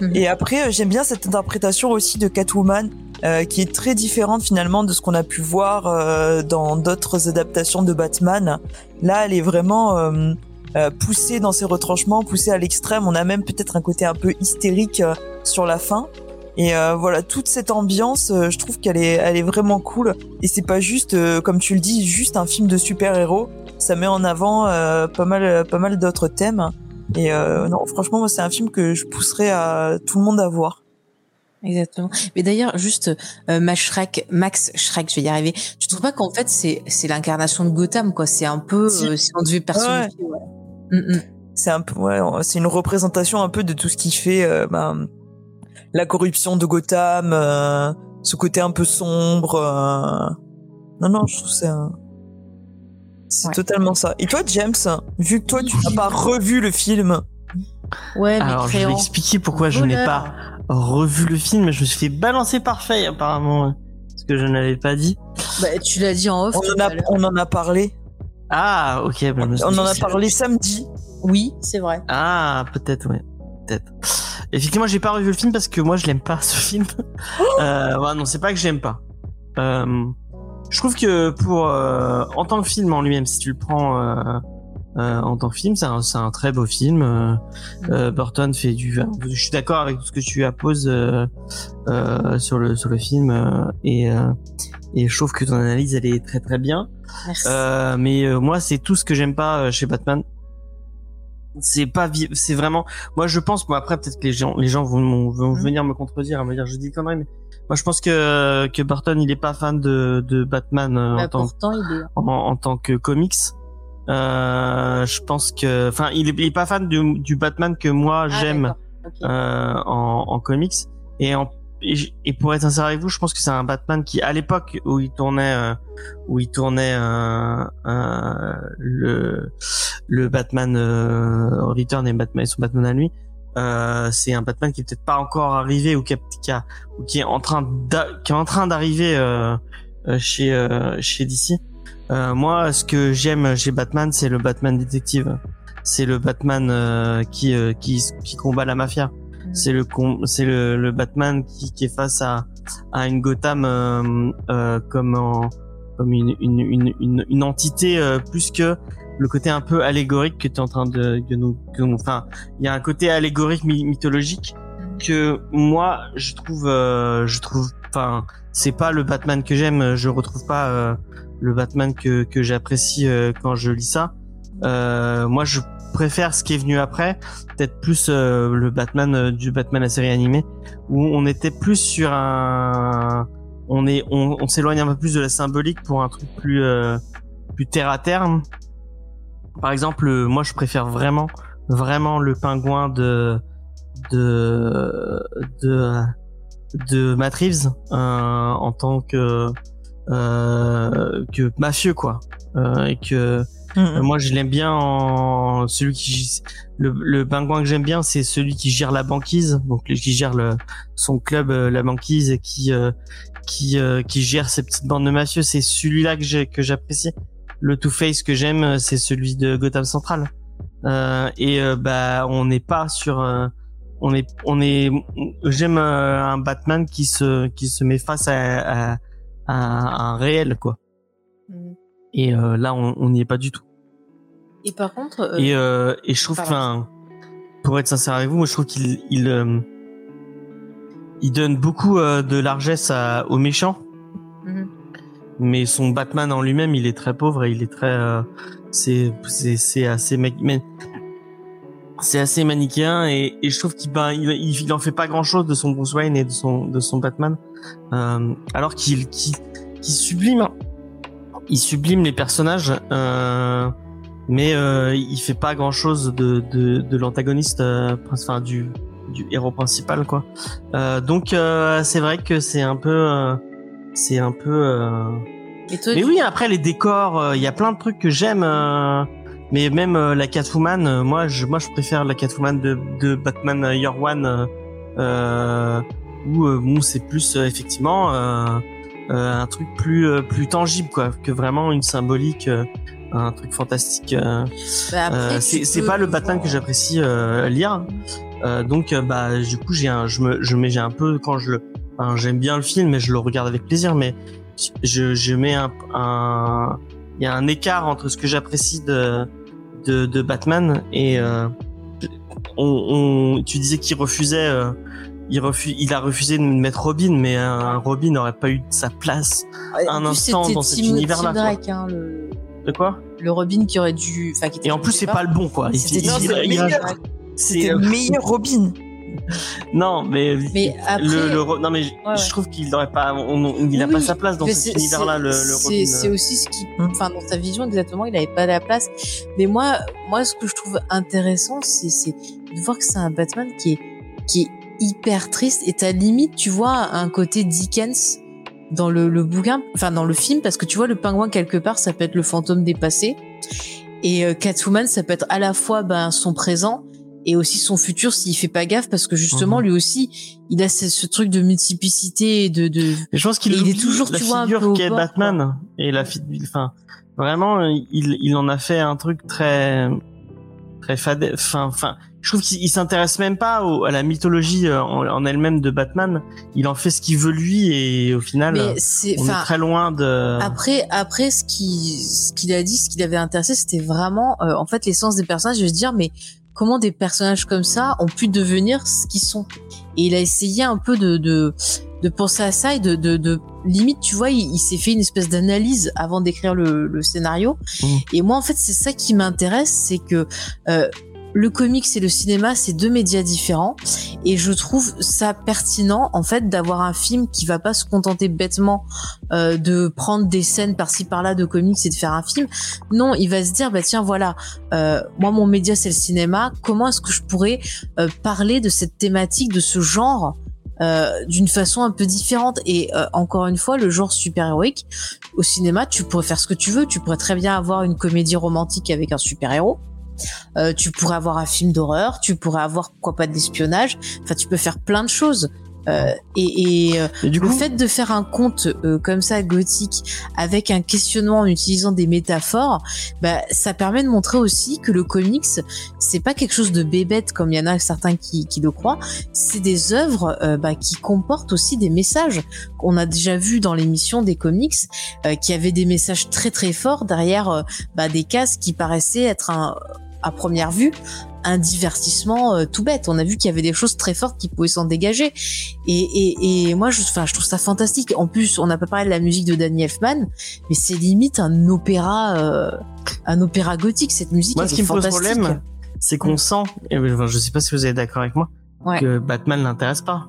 Mhm. Et après, j'aime bien cette interprétation aussi de Catwoman euh, qui est très différente finalement de ce qu'on a pu voir euh, dans d'autres adaptations de Batman. Là, elle est vraiment euh, euh poussée dans ses retranchements, poussée à l'extrême. On a même peut-être un côté un peu hystérique euh, sur la fin. Et euh, voilà, toute cette ambiance, je trouve qu'elle est, elle est vraiment cool. Et c'est pas juste, comme tu le dis, juste un film de super-héros. Ça met en avant pas mal, pas mal d'autres thèmes. Et non, franchement, moi, c'est un film que je pousserais à tout le monde à voir. Exactement. Mais d'ailleurs, juste euh, Max Shrek, Max Shrek, je vais y arriver. Tu trouves pas qu'en fait c'est c'est l'incarnation de Gotham quoi? C'est un peu Si. euh, si on devait personnifier. Ouais. Mm, mm. C'est un peu, ouais, c'est une représentation un peu de tout ce qui fait euh, ben, la corruption de Gotham, euh, ce côté un peu sombre. euh. Non, non, je trouve c'est un- c'est Ouais. totalement ça. Et toi, James, vu que toi, tu n'as pas revu le film, Ouais, mais Alors, je vais expliquer pourquoi je n'ai pas revu le film. Je me suis fait balancer par Faye, apparemment. Ce que je n'avais pas dit. Bah, tu l'as dit en off. on en, a, l'heure. on en a parlé. Ah, ok. bah, On en a parlé samedi. Oui, c'est vrai. Ah, peut-être, ouais. Peut-être. Effectivement, j'ai pas revu le film parce que moi, je l'aime pas, ce film. euh, ouais, non, c'est pas que j'aime pas. Euh, je trouve que pour, euh, en tant que film en lui-même, si tu le prends, euh, euh, en tant que film, c'est un, un très beau film. Euh, euh, Burton fait du, je suis d'accord avec tout ce que tu apposes, euh, euh, sur le, sur le film, euh, et, euh, et je trouve que ton analyse, elle est très très bien. Merci. Euh, mais euh, moi, c'est tout ce que j'aime pas chez Batman. C'est pas, c'est vraiment. Moi, je pense. Moi, après, peut-être que les gens, les gens vont, vont Mhm. venir me contredire, me dire je dis conneries, mais moi, je pense que que Burton, il est pas fan de de Batman euh, Bah, en tant il est. en, en tant que comics. Euh, je pense que, enfin, il est, il est pas fan du, du Batman que moi Ah, j'aime euh, en, en comics. Et, en, et, pour être sincère avec vous, je pense que c'est un Batman qui, à l'époque où il tournait, euh, où il tournait euh, euh, le le Batman euh, Return et Batman son Batman à lui, c'est un Batman qui est peut-être pas encore arrivé ou qui, a, ou qui est en train qui est en train d'arriver chez chez DC. Moi, ce que j'aime chez Batman, c'est le Batman détective. C'est le Batman qui, qui qui combat la mafia. C'est le c'est le, le Batman qui, qui est face à à une Gotham euh, euh, comme en, comme une une, une, une, une entité euh, plus que le côté un peu allégorique que tu es en train de que nous enfin il y a un côté allégorique my- mythologique que moi je trouve euh, je trouve enfin c'est pas le Batman que j'aime. Je retrouve pas euh, le Batman que que j'apprécie euh, quand je lis ça euh, moi je préfère ce qui est venu après peut-être plus euh, le Batman euh, du Batman la série animée où on était plus sur un on est on, s'éloigne un peu plus de la symbolique pour un truc plus euh, plus terre à terre par exemple euh, moi je préfère vraiment vraiment le pingouin de de de de Matt Reeves en tant que que mafieux quoi. Et que euh, moi, je l'aime bien en celui qui le, le que j'aime bien, c'est celui qui gère la banquise, donc qui gère le son club, euh, la banquise, et qui euh, qui qui gère ces petites bandes de mafieux. C'est celui-là que j'ai que j'apprécie. Le Two Face que j'aime, c'est celui de Gotham Central. Et bah, on n'est pas sur on est on est j'aime un Batman qui se qui se met face à, à, à un réel quoi. Et euh, là, on n'y est pas du tout. Et par contre, euh, Et, euh, et je trouve, enfin, pour être sincère avec vous, moi je trouve qu'il il, euh, il donne beaucoup euh, de largesse à, aux méchants, mhm. mais son Batman en lui-même, il est très pauvre et il est très, euh, c'est c'est c'est assez c'est assez manichéen et, et je trouve qu'il ben, il, il, il en fait pas grand chose de son Bruce Wayne et de son de son Batman, euh, alors qu'il qu'il qu'il sublime, il sublime les personnages. Euh, mais euh, il fait pas grand chose de, de, de l'antagoniste, euh, enfin du, du héros principal quoi. Euh, donc euh, c'est vrai que c'est un peu, euh, c'est un peu. euh, Et toi, Mais tu- oui, après les décors, il y a plein de trucs que j'aime. euh, mais même la Catwoman, moi je moi je préfère la Catwoman de, de Batman Year One, euh, où euh, bon, c'est plus effectivement un truc plus euh, plus tangible quoi, que vraiment une symbolique. euh, un truc fantastique. euh, bah, euh, c'est peux pas le Batman voir- que j'apprécie euh, lire. Euh, donc euh, bah du coup j'ai un je me je mets j'ai un peu quand je le enfin, j'aime bien le film et je le regarde avec plaisir mais je je mets un un il y a un écart entre ce que j'apprécie de de de Batman et euh, on, on tu disais qu'il refusait euh, il refuse il a refusé de mettre Robin mais un Robin n'aurait pas eu sa place un instant dans cet univers-là, hein, le, de quoi? le Robin qui aurait dû. Enfin, qui était et en plus c'est pas le bon quoi C'était le il- meilleur. c'est, C'était euh, le meilleur Robin. non, mais, Mais après, le, non mais je- ouais. je trouve qu'il n'aurait pas, on- on- il n'a Oui, pas sa place dans cet univers-là. Le, le c'est- Robin, C'est euh. aussi ce qui, enfin, dans sa vision exactement, il avait pas la place. Mais moi, moi, ce que je trouve intéressant, c'est, c'est de voir que c'est un Batman qui est, qui est hyper triste et t'as limite, tu vois, un côté Dickens dans le, le bouquin, enfin, dans le film, parce que tu vois, le pingouin, quelque part, ça peut être le fantôme dépassé. Et euh, Catwoman, ça peut être à la fois ben, son présent et aussi son futur s'il fait pas gaffe, parce que justement, Mhm. lui aussi, il a ce, ce truc de multiplicité et de, de, je pense qu'il est toujours, la tu vois, un figure qu'est Batman et la fi- enfin vraiment il il en a fait un truc très très fade enfin enfin je trouve qu'il il s'intéresse même pas au- à la mythologie euh, en, en elle-même de Batman il en fait ce qu'il veut lui et au final euh, c'est, on est très loin de Après, après, ce qui, ce qu'il a dit, ce qui l'avait intéressé, c'était vraiment, euh, en fait, l'essence des personnages. Je veux dire, mais comment des personnages comme ça ont pu devenir ce qu'ils sont? Et il a essayé un peu de, de, de penser à ça et de, de, de limite, tu vois, il, il s'est fait une espèce d'analyse avant d'écrire le, le scénario. Mm. Et moi, en fait, c'est ça qui m'intéresse, c'est que euh, le comics et le cinéma, c'est deux médias différents. Et je trouve ça pertinent, en fait, d'avoir un film qui va pas se contenter bêtement euh, de prendre des scènes par-ci par-là de comics et de faire un film. Non, il va se dire, bah tiens, voilà, euh, moi mon média c'est le cinéma. Comment est-ce que je pourrais euh, parler de cette thématique, de ce genre euh, d'une façon un peu différente? Et euh, encore une fois, le genre super-héroïque au cinéma, tu pourrais faire ce que tu veux. Tu pourrais très bien avoir une comédie romantique avec un super-héros. Euh, tu pourrais avoir un film d'horreur, tu pourrais avoir pourquoi pas de l'espionnage. Enfin, tu peux faire plein de choses. Euh, et, et, euh, et du le coup fait de faire un conte euh, comme ça gothique avec un questionnement en utilisant des métaphores, bah, ça permet de montrer aussi que le comics c'est pas quelque chose de bébête comme il y en a certains qui, qui le croient. C'est des œuvres euh, bah, qui comportent aussi des messages qu'on a déjà vu dans l'émission des comics, euh, qui avaient des messages très très forts derrière bah, des cases qui paraissaient être un, à première vue un divertissement euh, tout bête. On a vu qu'il y avait des choses très fortes qui pouvaient s'en dégager. Et, et, et moi, je, enfin, je trouve ça fantastique. En plus, on n'a pas parlé de la musique de Danny Elfman, mais c'est limite un opéra, euh, un opéra gothique. Cette musique, moi ce est qui me pose fantastique. problème c'est qu'on sent et enfin, je sais pas si vous êtes d'accord avec moi Ouais. que Batman l'intéresse pas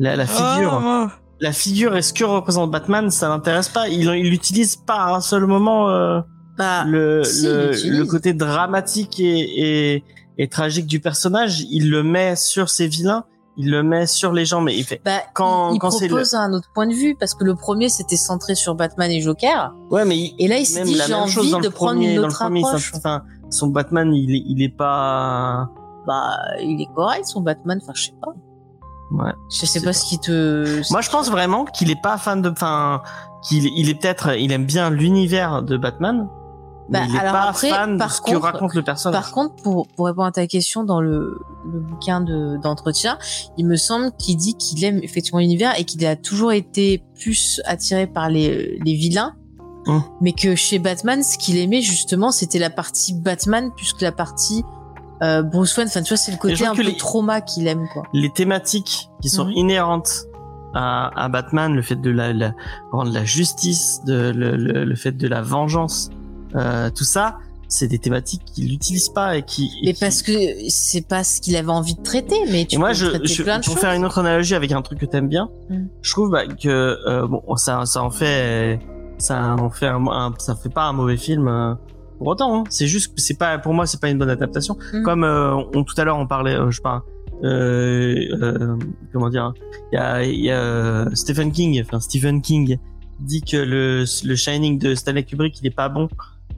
la, la figure Ah, la figure et ce que représente Batman, ça l'intéresse pas. Il il l'utilise pas à un seul moment euh, Bah, le, si, le, le côté dramatique et, et, et tragique du personnage. Il le met sur ses vilains, il le met sur les gens, mais il fait. bah, quand- il, il quand propose un autre point de vue parce que le premier c'était centré sur Batman et Joker, Ouais, mais il, et là il s'est dit j'ai envie de le prendre premier, une le autre premier, approche. enfin, son Batman, il est, il est pas. Bah, il est correct son Batman. Enfin, je sais pas. Ouais. Je sais pas pas. ce qui te. Moi, je pense vraiment qu'il est pas fan de, enfin, qu'il il est peut-être, il aime bien l'univers de Batman, Bah, il est alors pas après, fan de par que contre- raconte le personnage. Par contre, pour, pour répondre à ta question dans le, le bouquin de, d'entretien, il me semble qu'il dit qu'il aime effectivement l'univers et qu'il a toujours été plus attiré par les, les vilains. Hum. Mais que chez Batman, ce qu'il aimait justement, c'était la partie Batman plus que la partie euh, Bruce Wayne. Enfin, tu vois, c'est le côté un peu les- trauma qu'il aime, quoi. les thématiques qui sont Mhm. inhérentes à, à Batman, le fait de la, la rendre la justice, de, le, le, le fait de la vengeance, euh, tout ça, c'est des thématiques qu'il n'utilise pas et qui. et Mais qui- parce que c'est pas ce qu'il avait envie de traiter, mais tu et moi, peux je, traiter je- plein de pour choses. faire une autre analogie avec un truc que t'aimes bien, Mm. je trouve bah, que euh, bon, ça, ça en fait, ça en fait, un, un- ça fait pas un mauvais film. euh, pour autant, hein. c'est juste que c'est pas, pour moi, c'est pas une bonne adaptation. Mm. Comme euh, on, tout à l'heure, on parlait, euh, je sais pas, euh, euh, comment dire, il y a, y a Stephen King, enfin Stephen King dit que le, le Shining de Stanley Kubrick, il est pas bon.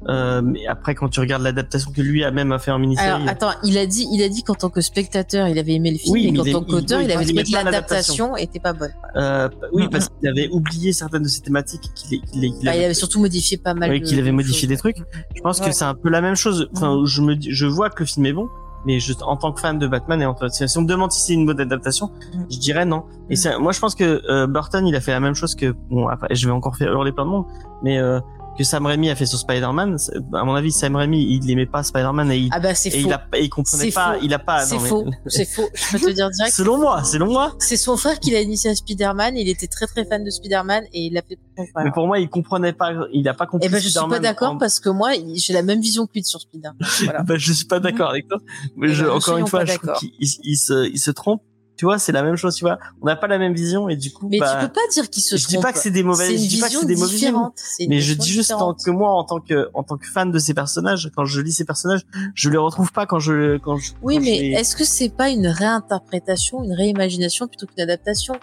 Euh, mais après, quand tu regardes l'adaptation que lui a même fait en minisérie, Alors attends, il a dit, il a dit qu'en tant que spectateur, il avait aimé le film, Oui, et qu'en tant qu'auteur, il- il, avait trouvé que l'adaptation était pas bonne. euh, oui, Mm, parce qu'il avait oublié certaines de ses thématiques, qu'il qu'il- qu'il Bah, avait il avait surtout modifié pas mal. Oui, qu'il avait modifié choses. des trucs. Je pense Ouais. que c'est un peu la même chose. Enfin, je me, dis- je vois que le film est bon, mais je, en tant que fan de Batman et en tant- si on me demande si c'est une bonne adaptation, Mm. je dirais non. Et moi, je pense que euh, Burton, il a fait la même chose que bon. Après, je vais encore faire hurler plein de monde, mais euh, que Sam Raimi a fait sur Spider-Man. À mon avis, Sam Raimi, il aimait pas Spider-man et il, Ah bah et faux. il, a, et il comprenait pas, faux. il a pas. C'est mais- faux. C'est faux. Je peux te dire direct. Selon moi, selon moi. C'est son frère qui l'a initié à Spider-Man. Il était très très fan de Spider-Man et il l'a fait pour son frère. Mais pour moi, il comprenait pas, il a pas compris. Eh ben je suis pas d'accord en- parce que moi j'ai la même vision que lui sur Spider-Man. Voilà. Bah, je suis pas d'accord avec toi. Mais Eh je, ben, ne encore une fois, je trouve qu'il il, il se, il se trompe. Tu vois, c'est la même chose, tu vois. On n'a pas la même vision et du coup, Mais bah, tu peux pas dire qu'il se je dis pas que c'est des mauvaises, C'est je une dis pas que c'est des mauvais films. différente. C'est une Mais je dis juste tant que moi, en tant que, en tant que fan de ces personnages, quand je lis ces personnages, je les retrouve pas quand je, quand je. Oui, quand mais les- est-ce que c'est pas une réinterprétation, une réimagination plutôt qu'une adaptation?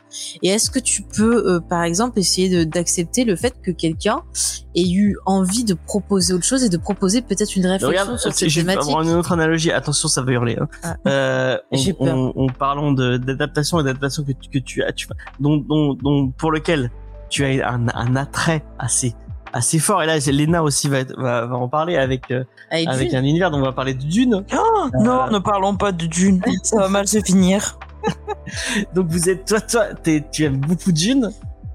Et est-ce que tu peux, euh, par exemple, essayer d'accepter le fait que quelqu'un ait eu envie de proposer autre chose et de proposer peut-être une réflexion Regarde, sur cette je vais thématique? une autre analogie. Attention, ça va hurler. Hein. Ah. Euh, on, on, on parlons de d'adaptation et d'adaptation que, tu- que tu as, tu, dont, dont, dont pour lequel tu as un, un attrait assez assez fort. Et là, Lena aussi va, être- va, va en parler avec euh, avec, un univers dont on va parler de Dune. Oh, non, ne parlons pas de Dune. Ça va mal se finir. Donc vous êtes toi toi t'es- tu aimes beaucoup Dune.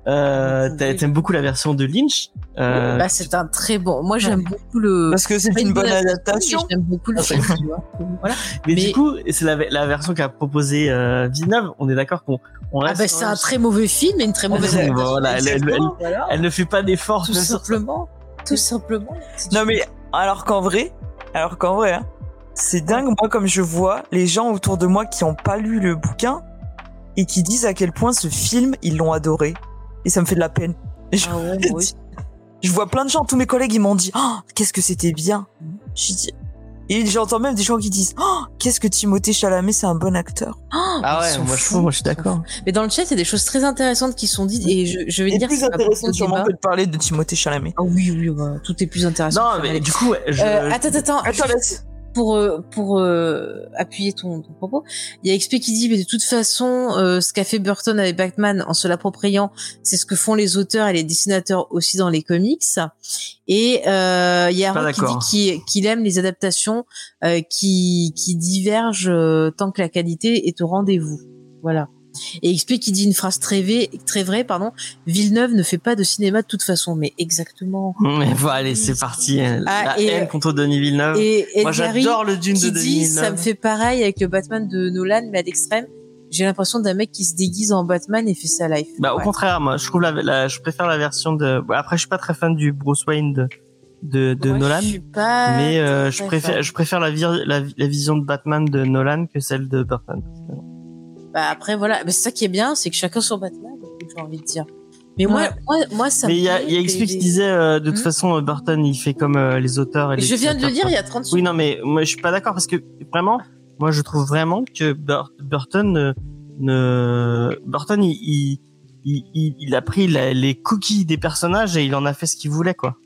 Euh, t'as- t'aimes beaucoup la version de Lynch. Euh, Bah, c'est un très bon. Moi, j'aime beaucoup le. Parce que c'est une bonne adaptation. J'aime beaucoup le film. tu vois. Voilà. mais, mais- du coup, c'est la, la version qu'a proposé euh, Villeneuve. On est d'accord qu'on on Ah reste. bah, c'est un très mauvais film et une très mauvaise adaptation. voilà, elle- elle- elle- Voilà. Elle ne fait pas d'efforts. Tout simplement. Tout simplement. Non mais alors qu'en vrai, alors qu'en vrai, hein, c'est dingue. Moi, comme je vois les gens autour de moi qui ont pas lu le bouquin et qui disent à quel point ce film ils l'ont adoré, et ça me fait de la peine. Je, Ah ouais, moi aussi. je vois plein de gens, tous mes collègues, ils m'ont dit, oh, qu'est-ce que c'était bien. Je dis- Et j'entends même des gens qui disent, oh, qu'est-ce que Timothée Chalamet, c'est un bon acteur. Ah Ils ouais, moi je moi suis d'accord. Mais dans le chat, il y a des choses très intéressantes qui sont dites et je, je vais Et dire plus intéressant sûrement que de parler de Timothée Chalamet. Ah oui, oui, bah, tout est plus intéressant. Non, mais du coup, je... Euh, attends, attends, Attends. Pour euh, pour euh, appuyer ton, ton propos, il y a XP qui dit mais de toute façon, euh, ce qu'a fait Burton avec Batman en se l'appropriant, c'est ce que font les auteurs et les dessinateurs aussi dans les comics. Et euh, il y a Aaron qui dit qu'il aime les adaptations euh, qui qui divergent euh, tant que la qualité est au rendez-vous. Voilà. Et XP qui dit une phrase très, vraie- très vraie, pardon. Villeneuve ne fait pas de cinéma de toute façon, mais exactement. Mais bon, allez, c'est parti. Ah, la et, haine contre Denis Villeneuve. Et Moi, Edgary j'adore le Dune de qui Denis dit Villeneuve. ça me fait pareil avec le Batman de Nolan, mais à l'extrême. J'ai l'impression d'un mec qui se déguise en Batman et fait sa life. Bah, au contraire, moi, je trouve la, la- je préfère la version de. bon, après, je suis pas très fan du Bruce Wayne de de, de Moi, Nolan, Je suis pas mais euh, je préfère, fan. je préfère la, vir- la, la vision de Batman de Nolan que celle de Burton. Bah après voilà, mais c'est ça qui est bien, c'est que chacun son Batman, j'ai envie de dire. Mais moi, Ouais. moi, moi, ça. Mais il y a, y a qui disait euh, de toute Hmm? façon euh, Burton il fait comme euh, les auteurs et les Je viens de le dire il y a 30 Oui, secondes. non, mais moi, je suis pas d'accord parce que vraiment, moi, je trouve vraiment que Bur- Burton ne, ne- Burton, il, il, il, il- il a pris la- les cookies des personnages et il en a fait ce qu'il voulait, quoi.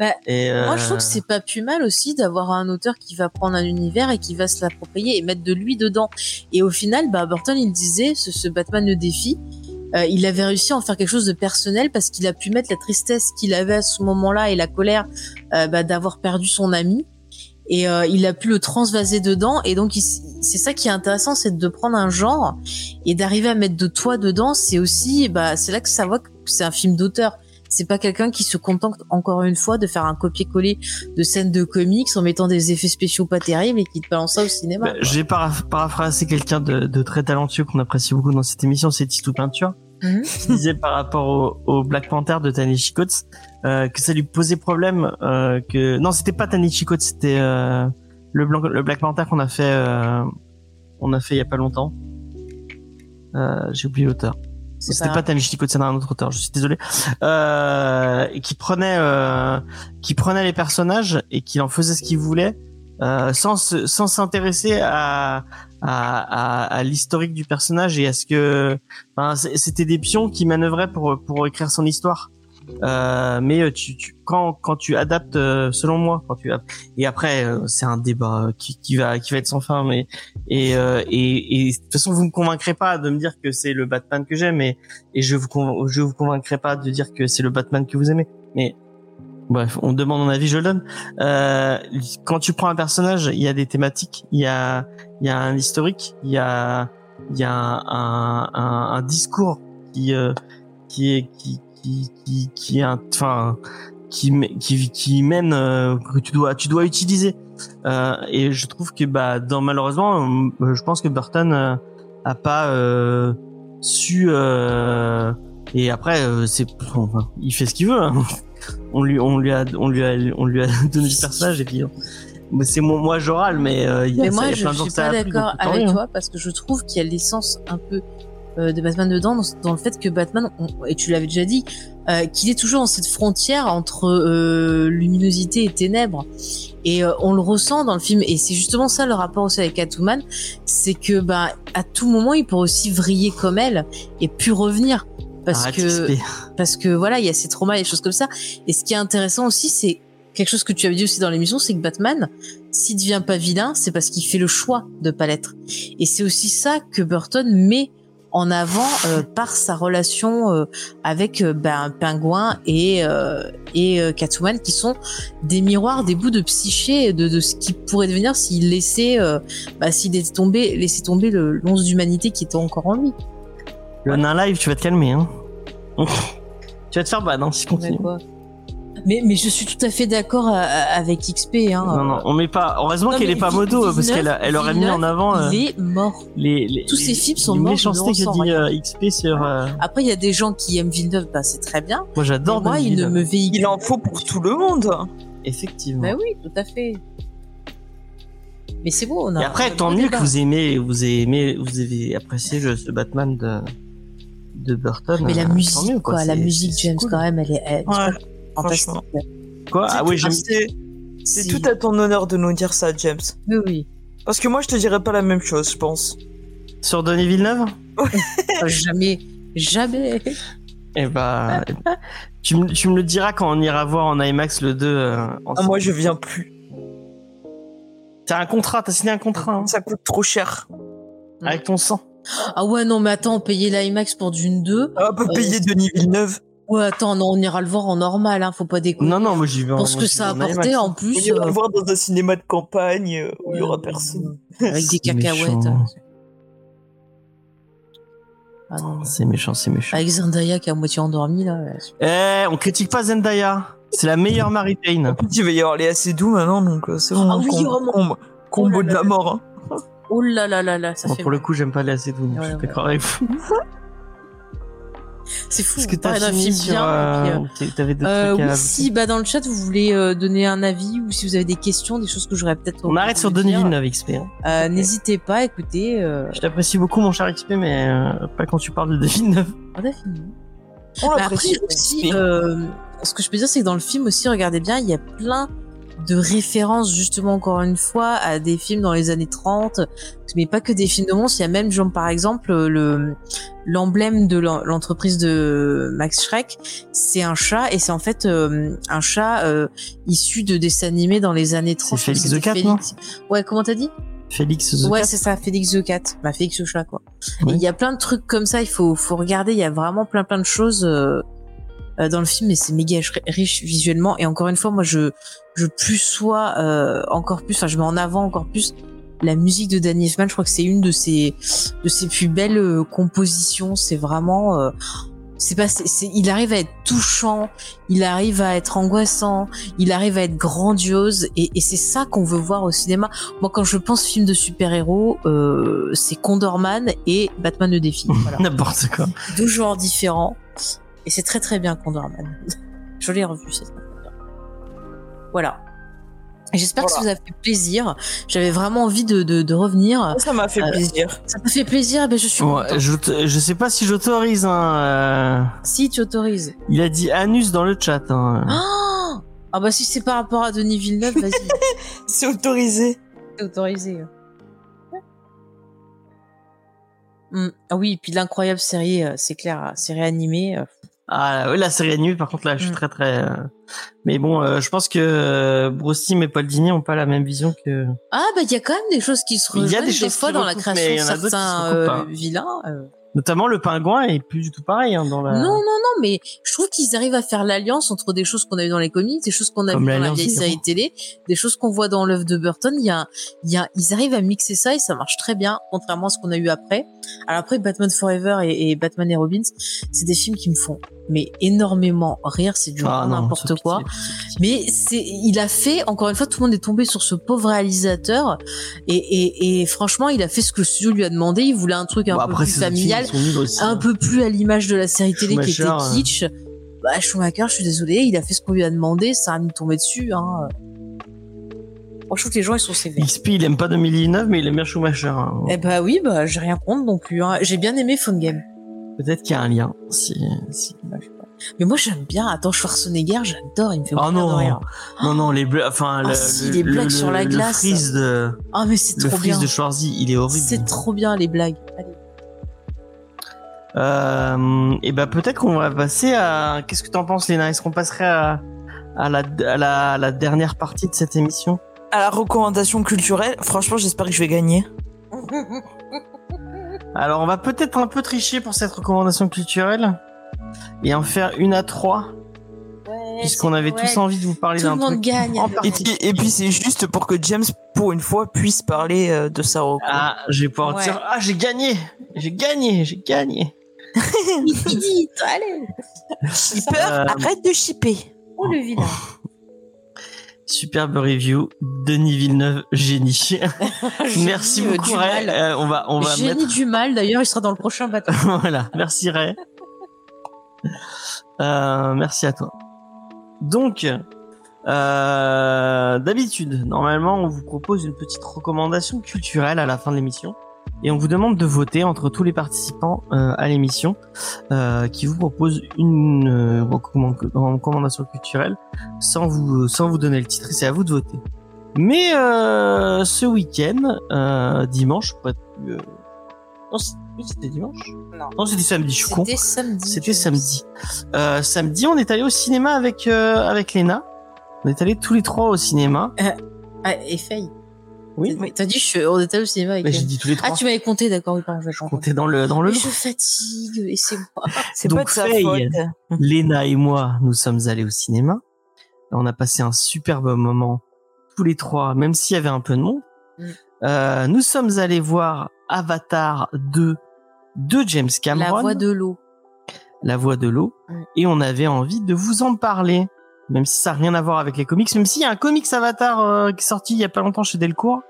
Bah, et euh, Moi, je trouve que c'est pas plus mal aussi d'avoir un auteur qui va prendre un univers et qui va se l'approprier et mettre de lui dedans. Et au final, bah, Burton, il disait, ce, ce Batman le défi, euh, il avait réussi à en faire quelque chose de personnel parce qu'il a pu mettre la tristesse qu'il avait à ce moment-là et la colère euh, bah, d'avoir perdu son ami. Et euh, il a pu le transvaser dedans. Et donc, c'est ça qui est intéressant, c'est de prendre un genre et d'arriver à mettre de toi dedans. C'est aussi, bah, c'est là que ça voit que c'est un film d'auteur. C'est pas quelqu'un qui se contente encore une fois de faire un copier-coller de scènes de comics en mettant des effets spéciaux pas terribles et qui te balance ça au cinéma. bah, j'ai para- paraphrasé quelqu'un de, de très talentueux qu'on apprécie beaucoup dans cette émission, c'est Tito Peinture, Mhm. qui disait par rapport au, au Black Panther de Tanishi Coates euh, que ça lui posait problème euh, que non c'était pas Tanishi Coates c'était euh, le, blanc, le Black Panther qu'on a fait on a fait il y a pas longtemps j'ai oublié l'auteur c'était pas pas Tanishi Coates c'est un autre auteur je suis désolé. Euh, et qui prenait euh, qui prenait les personnages et qui en faisait ce qu'il voulait euh, sans se- sans s'intéresser à à, à, à l'historique du personnage et à ce que enfin, c'était des pions qui manœuvraient pour pour écrire son histoire euh, mais euh, tu, tu quand quand tu adaptes euh, selon moi quand tu et après c'est un débat qui, qui va qui va être sans fin mais et et, et de toute façon vous me convaincrez pas de me dire que c'est le Batman que j'aime et et je vous je vous convaincrai pas de dire que c'est le Batman que vous aimez. Mais bref on demande mon avis je le donne. Euh, quand tu prends un personnage il y a des thématiques il y a y a un historique il y a y a un, un, un discours qui euh, qui est qui qui qui qui enfin qui qui qui mène euh, que tu dois tu dois utiliser. Euh, et je trouve que bah dans malheureusement, euh, je pense que Burton euh, a pas euh, su euh, et après c'est enfin, il fait ce qu'il veut. hein. On lui on lui a on lui a on lui a donné le personnage et puis. c'est moi, moi je râle, mais il y a, Mais ça- moi, il y a je gens suis ça pas d'accord avec hein. toi parce que je trouve qu'il y a l'essence un peu de Batman dedans, dans, dans le fait que Batman, on- et tu l'avais déjà dit, euh, qu'il est toujours dans cette frontière entre euh, luminosité et ténèbres. Et euh, on le ressent dans le film. Et c'est justement ça le rapport aussi avec Catwoman, c'est que bah à tout moment, il pourrait aussi vriller comme elle et puis revenir. Parce Arrête, que parce que voilà, il y a ces traumas et des choses comme ça. Et ce qui est intéressant aussi, c'est quelque chose que tu avais dit aussi dans l'émission, c'est que Batman, s'il devient pas vilain, c'est parce qu'il fait le choix de pas l'être. Et c'est aussi ça que Burton met en avant euh, par sa relation euh, avec euh, ben, Pingouin et euh, et euh, Catwoman, qui sont des miroirs, des bouts de psyché de, de ce qui pourrait devenir s'il laissait, euh, bah, s'il était tombé, laissait tomber le l'once d'humanité qui était encore en lui. Le nain live, tu vas te calmer, hein. tu vas te faire ban, hein, si continues. quoi. Mais mais je suis tout à fait d'accord euh, avec XP. Hein, Non, non, on met pas. Heureusement qu'elle est pas modo, parce qu'elle elle aurait mis en avant euh, il est mort. les, les. Tous ces films sont les morts, méchancetés que dit euh, XP sur. euh, Après, il y a des gens qui aiment Villeneuve, bah, c'est très bien. Moi, j'adore moi, il ne me véhicule. Il en faut pour tout le monde. Effectivement. Bah oui, tout à fait. Mais c'est beau, on a. Et après, tant mieux que vous aimez, vous aimez, vous avez apprécié le- ce Batman de de Burton. Mais la tant musique, mieux, quoi, la musique James, cool. quand même, elle est, elle Ouais, fantastique. Quoi Ah oui, j'aime. C'est c'est tout à ton honneur de nous dire ça, James. Oui, oui. Parce que moi, je te dirais pas la même chose, je pense. Sur Denis Villeneuve jamais, jamais. Eh bah, tu me, tu me le diras quand on ira voir en IMAX le 2. euh, Ah, moi, je viens plus. T'as un contrat, t'as signé un contrat hein, Ça coûte trop cher. avec ton sang. Ah ouais, non, mais attends, payer l'IMAX pour Dune 2. Ah, on peut payer Denis Villeneuve. Ouais, attends, non, on ira le voir en normal, hein, faut pas déconner. Non, non, moi j'y vais. en- Pour ce moi, que ça a en apporté, en On plus, ira euh, le voir dans un cinéma de campagne euh, où il y aura personne. avec des cacahuètes. Ah. C'est méchant, c'est méchant. Avec Zendaya qui est à moitié endormie, là. Eh, on critique pas Zendaya. C'est la meilleure Mary. En plus, il va y avoir les assez doux maintenant, donc euh, c'est bon. Ah oui, com- oh mon- com- combo Oh là de la là. mort. hein. Oh là là là là, ça Bon, fait pour le coup, j'aime pas les assez doux. donc Ouais, je suis d'accord avec vous. C'est fou. Est-ce que t'as fini film sur. bien. puis, euh, euh, t- T'avais d'autres euh, trucs oui, si, bah dans le chat, vous voulez euh, donner un avis ou si vous avez des questions, des choses que j'aurais peut-être. On arrête sur Denis Villeneuve, XP. hein. Euh, N'hésitez pas, écoutez. Euh... Je t'apprécie beaucoup, mon cher XP, mais euh, pas quand tu parles de Villeneuve. On a fini. On l'apprécie après aussi, euh, ce que je peux dire, c'est que dans le film aussi, regardez bien, il y a plein de références justement encore une fois à des films dans les années 30 mais pas que des films de monstres. Il y a même genre par exemple le l'emblème de l'en- l'entreprise de Max Schreck c'est un chat et c'est en fait euh, un chat euh, issu de dessins animés dans les années 30 C'est Félix the Cat, Félix. ouais comment t'as dit? Félix The ouais c'est ça Félix the Cat bah Félix le chat quoi. Oui. Il y a plein de trucs comme ça il faut faut regarder il y a vraiment plein plein de choses euh, dans le film et c'est méga ri- riche visuellement. Et encore une fois moi je je plus sois euh, encore plus enfin je mets en avant encore plus la musique de Danny Elfman. Je crois que c'est une de ses de ses plus belles euh, compositions. C'est vraiment euh, c'est pas c'est, c'est- il arrive à être touchant il arrive à être angoissant il arrive à être grandiose. Et, et c'est ça qu'on veut voir au cinéma. Moi quand je pense film de super héros euh, c'est Condorman et Batman le défi. Voilà. N'importe quoi. deux genres différents. Et c'est très très bien Condorman. Je l'ai revu, c'est très bien. Voilà. J'espère que ça vous a fait plaisir. J'avais vraiment envie de, de, de revenir. Ça m'a fait Euh, plaisir. Ça t'a fait plaisir, ben je suis je, je sais pas si j'autorise. Hein, euh, Si tu autorises. il a dit anus dans le chat. Hein. Ah ah bah si c'est par rapport à Denis Villeneuve, vas-y, C'est autorisé. c'est autorisé. Hmm. Ah oui, et puis l'incroyable série, euh, c'est clair, euh, série animée. Ah oui, la série nulle. Par contre, là, je suis Mm. très très. euh, Mais bon, euh, je pense que euh, Bruce Timm et Paul Dini ont pas la même vision que. Ah bah il y a quand même des choses qui se Il y a rejoignent des fois dans la création de certains euh, vilains. euh. Notamment le pingouin est plus du tout pareil hein, dans la. Non, non, non, mais je trouve qu'ils arrivent à faire l'alliance entre des choses qu'on a vues dans les comics, des choses qu'on a Comme vues dans la vieille série télé, des choses qu'on voit dans l'œuvre de Burton. Il y a, il y a, ils arrivent à mixer ça et ça marche très bien, contrairement à ce qu'on a eu après. Alors après, Batman Forever et, et Batman et Robins, c'est des films qui me font mais énormément rire. C'est du Ah n'importe quoi. pitié. Mais c'est, il a fait, encore une fois, tout le monde est tombé sur ce pauvre réalisateur. Et, et, et franchement, il a fait ce que le studio lui a demandé. Il voulait un truc un Bon, peu après, plus familial, aussi, un hein. peu plus à l'image de la série télé qui était kitsch. Bah, Schumacher, je suis désolée, il a fait ce qu'on lui a demandé, ça a mis tomber dessus, hein. Moi, je trouve que les gens, ils sont sévères. XP, il aime pas 2009, mais il aime bien Schumacher. hein. Eh bah oui, bah, j'ai rien contre non plus, hein. J'ai bien aimé Phone Game. Peut-être qu'il y a un lien. Si, si- Mais moi, j'aime bien, attends, Schwarzenegger, j'adore, il me fait Oh mourir de non, non, non, les blagues, enfin, Ah le, si, le- les blagues le- sur la le glace. freeze de, Ah, mais c'est le trop freeze bien. de Schwarzy, il est horrible. C'est trop bien, les blagues. Allez. Euh, et ben peut-être qu'on va passer à. Qu'est-ce que t'en penses, Léna? Est-ce qu'on passerait à, à, la, à, la, à la dernière partie de cette émission? À la recommandation culturelle, franchement, j'espère que je vais gagner. Alors, on va peut-être un peu tricher pour cette recommandation culturelle et en faire une à trois, puisqu'on avait tous envie de vous parler d'un monde truc. gagne. en Et, puis- et puis c'est juste pour que James, pour une fois, puisse parler euh, de sa reco. Ah, je vais pouvoir Ouais. dire Ah, j'ai gagné J'ai gagné J'ai gagné Vite, vite, allez. Shipper, Euh, arrête de shipper. Oh, le vilain. Superbe review, Denis Villeneuve, génie. Merci euh, beaucoup, Ray. Euh, on va, on va Génie mettre du mal, d'ailleurs, il sera dans le prochain bateau. voilà, merci Ray. Euh, merci à toi. Donc, euh, d'habitude, normalement, on vous propose une petite recommandation culturelle à la fin de l'émission. Et on vous demande de voter entre tous les participants euh, à l'émission euh, qui vous propose une euh, recommand- recommandation culturelle sans vous, sans vous donner le titre et c'est à vous de voter. Mais euh, ce week-end, euh, dimanche, plus, euh, non, c'était dimanche Non. Non, c'était samedi, je suis con. C'était samedi. C'était samedi. Euh, samedi, on est allé au cinéma avec euh, avec Léna. On est allés tous les trois au cinéma. pense. Ah, Faye. Oui. T'as- T'as dit, je suis, on était au cinéma avec Mais j'ai dit tous les trois. Ah, tu m'avais compté, d'accord, oui, pardon, je comptais dans le dans le Mais je fatigue, laissez-moi. C'est Donc, pas de sa Faye. faute. Léna et moi, nous sommes allés au cinéma. On a passé un superbe moment tous les trois, même s'il y avait un peu de monde. Mm. Euh, nous sommes allés voir Avatar 2 de James Cameron. La voix de l'eau. La voix de l'eau. Mm. Et on avait envie de vous en parler. Même si ça n'a rien à voir avec les comics. Même s'il y a un comics Avatar euh, qui est sorti il y a pas longtemps chez Delcourt.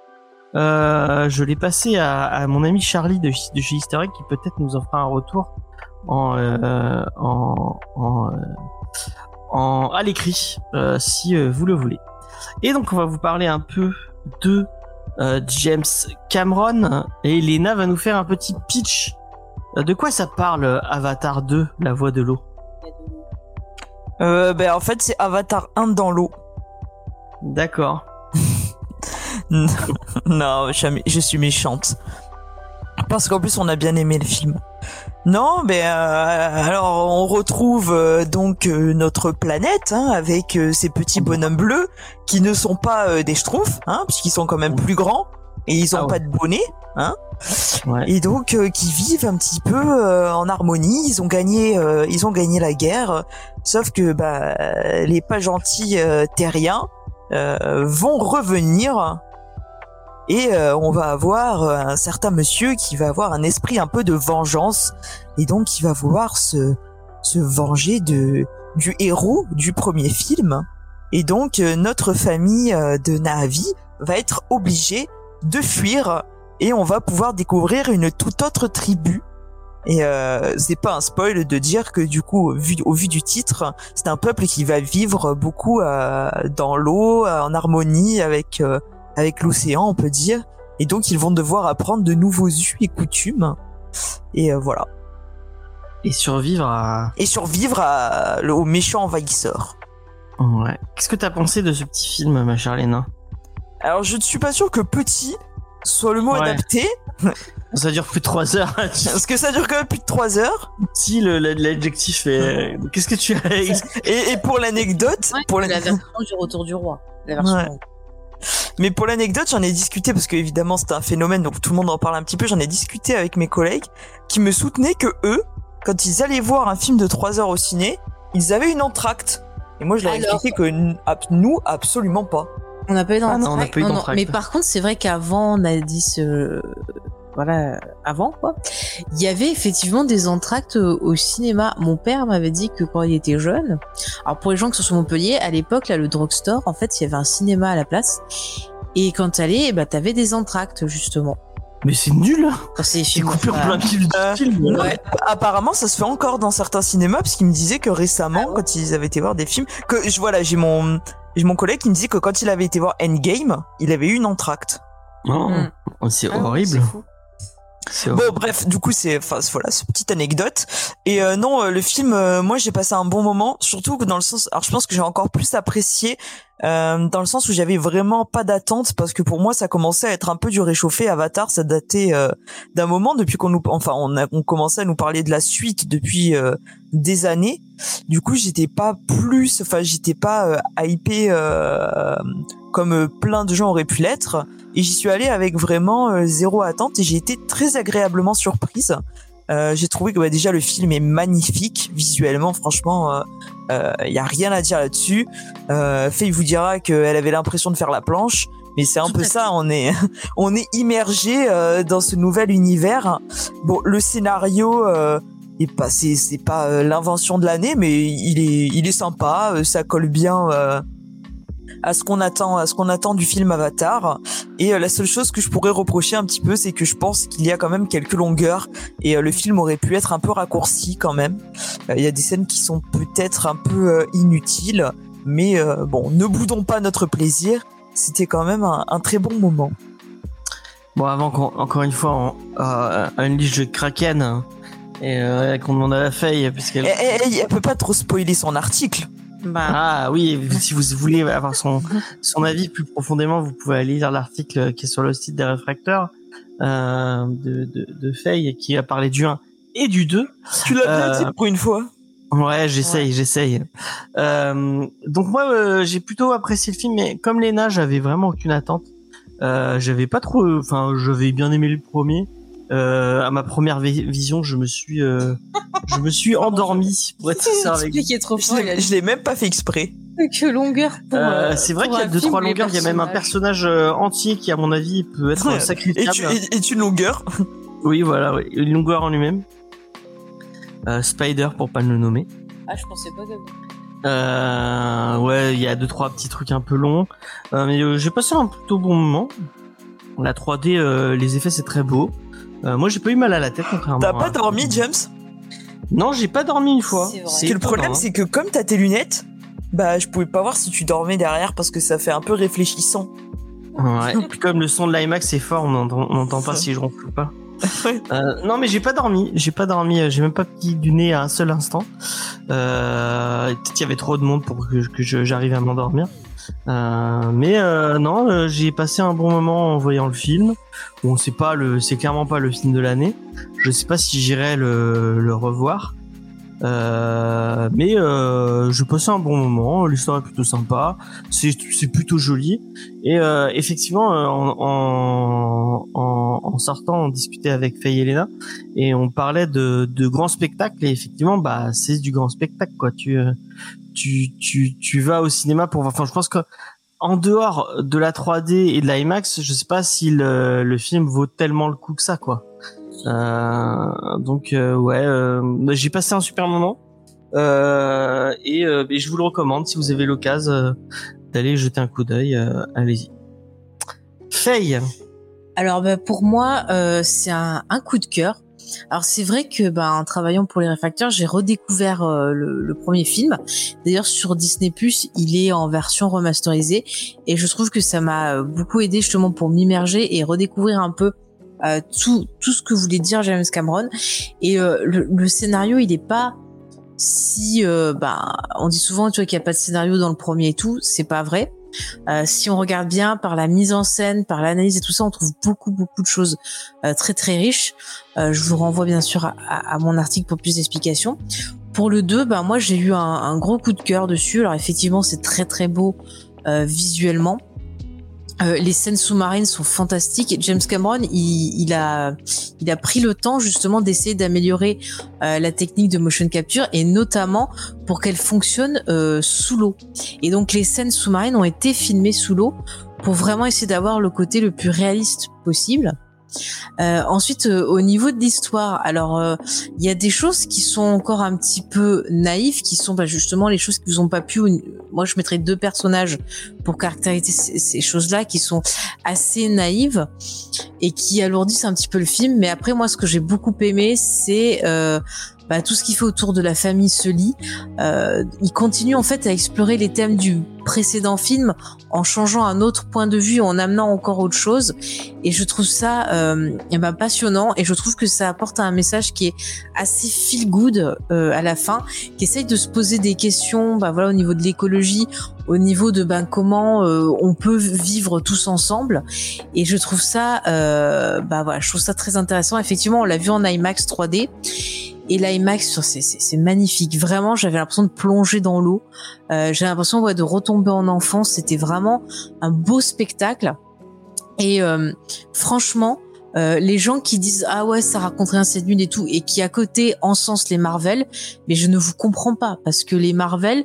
Euh, je l'ai passé à, mon ami Charlie de, chez Easter qui peut-être nous en un retour en, euh, euh, en- à l'écrit si vous le voulez. Et donc on va vous parler un peu de James Cameron et Elena va nous faire un petit pitch. De quoi ça parle Avatar 2, la voix de l'eau Euh, ben, en fait, c'est Avatar 1 dans l'eau. D'accord. non, jamais, je suis méchante. Parce qu'en plus, on a bien aimé le film. Non, mais euh, alors on retrouve euh, donc euh, notre planète hein, avec euh, ces petits bonhommes bleus qui ne sont pas euh, des schtroumpfs, hein, puisqu'ils sont quand même plus grands et ils ont Ah ouais. pas de bonnet, hein, Et donc euh, qui vivent un petit peu euh, en harmonie. Ils ont gagné, euh, ils ont gagné la guerre, sauf que bah les pas gentils euh, terriens euh, vont revenir. Et euh, on va avoir un certain monsieur qui va avoir un esprit un peu de vengeance. Et donc qui va vouloir se se venger de du héros du premier film. Et donc notre famille de Navi va être obligée de fuir et on va pouvoir découvrir une toute autre tribu et euh, c'est pas un spoil de dire que du coup, vu, au vu du titre, c'est un peuple qui va vivre beaucoup euh, dans l'eau, euh, en harmonie avec euh, avec l'océan, on peut dire. Et donc, ils vont devoir apprendre de nouveaux us et coutumes. Et euh, voilà. Et survivre à. Et survivre à, le- aux méchants envahisseurs. Ouais. Qu'est-ce que t'as pensé de ce petit film, ma chère Léna? Alors, je ne suis pas sûr que petit soit le mot Ouais. adapté, Ça dure plus de 3 heures. parce que ça dure quand même plus de trois heures. si l'adjectif est. Qu'est-ce que tu as Et, et pour l'anecdote, Ouais, pour la l'anecdote, version du retour du roi. La version Ouais. longue. Mais pour l'anecdote, j'en ai discuté parce que évidemment c'est un phénomène, donc tout le monde en parle un petit peu. J'en ai discuté avec mes collègues qui me soutenaient que eux, quand ils allaient voir un film de 3 heures au ciné, ils avaient une entracte. Et moi, je leur ai expliqué que nous, absolument pas. On n'a pas eu Ah on n'a d'entracte. pas eu Non, non, d'entracte. Mais par contre, c'est vrai qu'avant, on a dit ce... voilà avant quoi. Il y avait effectivement des entractes au cinéma. Mon père m'avait dit que quand il était jeune, alors pour les gens qui sont sur Montpellier, à l'époque là le drugstore, en fait il y avait un cinéma à la place. Et quand t'allais, bah t'avais des entractes justement. Mais c'est nul. Quand c'est C'est coupé en plein milieu du Euh, film. Ouais. Apparemment, ça se fait encore dans certains cinémas, parce qu'il me disait que récemment, quand ils avaient été voir des films, que je voilà, j'ai mon j'ai mon collègue qui me dit que quand il avait été voir Endgame, il avait eu une entracte. Non, Mm. c'est Ah horrible. Bon, horrible. bref, du coup, c'est, enfin, voilà, cette petite anecdote. Et euh, non, euh, le film, euh, moi, j'ai passé un bon moment, surtout que dans le sens, alors je pense que j'ai encore plus apprécié euh, dans le sens où j'avais vraiment pas d'attente parce que pour moi, ça commençait à être un peu du réchauffé. Avatar, ça datait euh, d'un moment depuis qu'on nous, enfin, on a, on commençait à nous parler de la suite depuis euh, des années. Du coup, j'étais pas plus, enfin, j'étais pas euh, hypé euh, comme euh, plein de gens auraient pu l'être. Et j'y suis allée avec vraiment zéro attente et j'ai été très agréablement surprise. Euh, j'ai trouvé que bah, déjà le film est magnifique visuellement, franchement, il euh, y a rien à dire là-dessus. Euh, Faye vous dira qu'elle avait l'impression de faire la planche, mais c'est un Tout peu ça. On est on est immergé euh, dans ce nouvel univers. Bon, le scénario. Euh, est pas c'est pas euh, l'invention de l'année, mais il est il est sympa. euh, ça colle bien. À ce qu'on attend, à ce qu'on attend du film Avatar. Et euh, la seule chose que je pourrais reprocher un petit peu, c'est que je pense qu'il y a quand même quelques longueurs et euh, le film aurait pu être un peu raccourci quand même. Euh, Il y a des scènes qui sont peut-être un peu inutiles, mais bon, ne boudons pas notre plaisir. C'était quand même un, un très bon moment. Bon, avant qu'on, encore une fois, on, euh, Unleash de Kraken, hein, et euh, qu'on demande à la Faye, puisqu'elle... Et, et- et elle peut pas trop spoiler son article. Bah, Ah oui, si vous voulez avoir son, son avis plus profondément, vous pouvez aller lire l'article qui est sur le site des réfracteurs euh, de, de, de Faye, qui a parlé du 1 et du 2. Tu l'as bien Euh, dit pour une fois. Ouais, j'essaye, Ouais. j'essaye. Euh, donc moi, euh, j'ai plutôt apprécié le film, mais comme Léna, j'avais vraiment aucune attente. Euh, j'avais pas trop, enfin, j'avais bien aimé le premier. Euh, à ma première vi- vision, je me suis, euh, je me suis endormi. Pour être sincère avec vous. qui est trop Je fort, l'ai- je l'ai même pas fait exprès. que longueur pour. Euh, euh, c'est vrai qu'il y a deux trois longueurs. Il y a même un personnage euh, entier qui, à mon avis, peut être Ouais. euh, Et sacrifiable. tu, et, et tu une longueur. Oui, voilà, oui. une longueur en lui-même. Euh, Spider pour pas le nommer. Ah, je pensais pas. Euh, ouais, il y a deux trois petits trucs un peu longs, Euh, mais euh, j'ai passé un plutôt bon moment. La 3D, euh, les effets c'est très beau. Euh, moi j'ai pas eu mal à la tête contrairement. T'as à- pas dormi, James Non, j'ai pas dormi une fois. C'est vrai. Parce que le problème, hein. c'est que comme t'as tes lunettes, bah je pouvais pas voir si tu dormais derrière parce que ça fait un peu réfléchissant. Ouais. Puis comme le son de l'IMAX est fort, on n'entend on n'entend pas si je ronfle ou pas. Euh, non mais j'ai pas dormi, j'ai pas dormi, euh, j'ai même pas petit du nez à un seul instant. Euh, Peut-être qu'il y avait trop de monde pour que, j'arrive à m'endormir. Euh, mais non, j'ai passé un bon moment en voyant le film. Bon, c'est pas le, c'est clairement pas le film de l'année. Je sais pas si j'irai le revoir. Euh, mais euh, je passais un bon moment. L'histoire est plutôt sympa. C'est plutôt joli. Et euh, effectivement, euh, en, en, en, sortant, on discutait avec Faye et Elena et on parlait de, de grands spectacles. Et effectivement, bah c'est du grand spectacle quoi. Tu euh, tu tu tu vas au cinéma pour. Enfin, je pense que en dehors de la 3D et de l'IMAX, je sais pas si le, le film vaut tellement le coup que ça quoi. Euh, donc euh, ouais, euh, j'ai passé un super moment. Et, je vous le recommande si vous avez l'occasion d'aller jeter un coup d'œil. Allez-y. Faye. Alors bah, pour moi, c'est un, un coup de cœur. Alors c'est vrai que bah, en travaillant pour les réfracteurs, j'ai redécouvert euh, le, le premier film. D'ailleurs sur Disney il est en version remasterisée et je trouve que ça m'a beaucoup aidé justement pour m'immerger et redécouvrir un peu euh, tout tout ce que voulait dire James Cameron. Et euh, le, le scénario, il est pas si euh, bah on dit souvent tu vois qu'il n'y a pas de scénario dans le premier et tout, c'est pas vrai. Euh, si on regarde bien par la mise en scène, par l'analyse et tout ça, on trouve beaucoup beaucoup de choses euh, très très riches. Euh, je vous renvoie bien sûr à, à- mon article pour plus d'explications. Pour le 2, bah moi j'ai eu un, un gros coup de cœur dessus. Alors effectivement c'est très très beau visuellement. Euh, les scènes sous-marines sont fantastiques. James Cameron, il, il a, il a pris le temps justement d'essayer d'améliorer euh, la technique de motion capture et notamment pour qu'elle fonctionne euh, sous l'eau. Et donc les scènes sous-marines ont été filmées sous l'eau pour vraiment essayer d'avoir le côté le plus réaliste possible. Euh, ensuite, euh, au niveau de l'histoire, alors euh, il y a des choses qui sont encore un petit peu naïves, qui sont bah, justement les choses qui vous ont pas pu. Moi, je mettrais deux personnages pour caractériser ces, ces choses-là, qui sont assez naïves et qui alourdissent un petit peu le film. Mais après, moi, ce que j'ai beaucoup aimé, c'est bah, tout ce qui fait autour de la famille se lit. Euh, il continue en fait à explorer les thèmes du précédent film en changeant un autre point de vue, en amenant encore autre chose. Et je trouve ça euh, eh ben, passionnant et je trouve que ça apporte un message qui est assez feel good euh, à la fin, qui essaye de se poser des questions, bah voilà, au niveau de l'écologie, au niveau de ben comment euh, on peut vivre tous ensemble. Et je trouve ça, euh, bah voilà, je trouve ça très intéressant. Effectivement, on l'a vu en IMAX 3D. Et l'IMAX, c'est magnifique. Vraiment, j'avais l'impression de plonger dans l'eau. Euh, j'avais l'impression ouais, de retomber en enfance. C'était vraiment un beau spectacle. Et euh, franchement, euh, les gens qui disent ah ouais ça raconte rien cette nuit et tout et qui à côté encensent les Marvel mais je ne vous comprends pas parce que les Marvel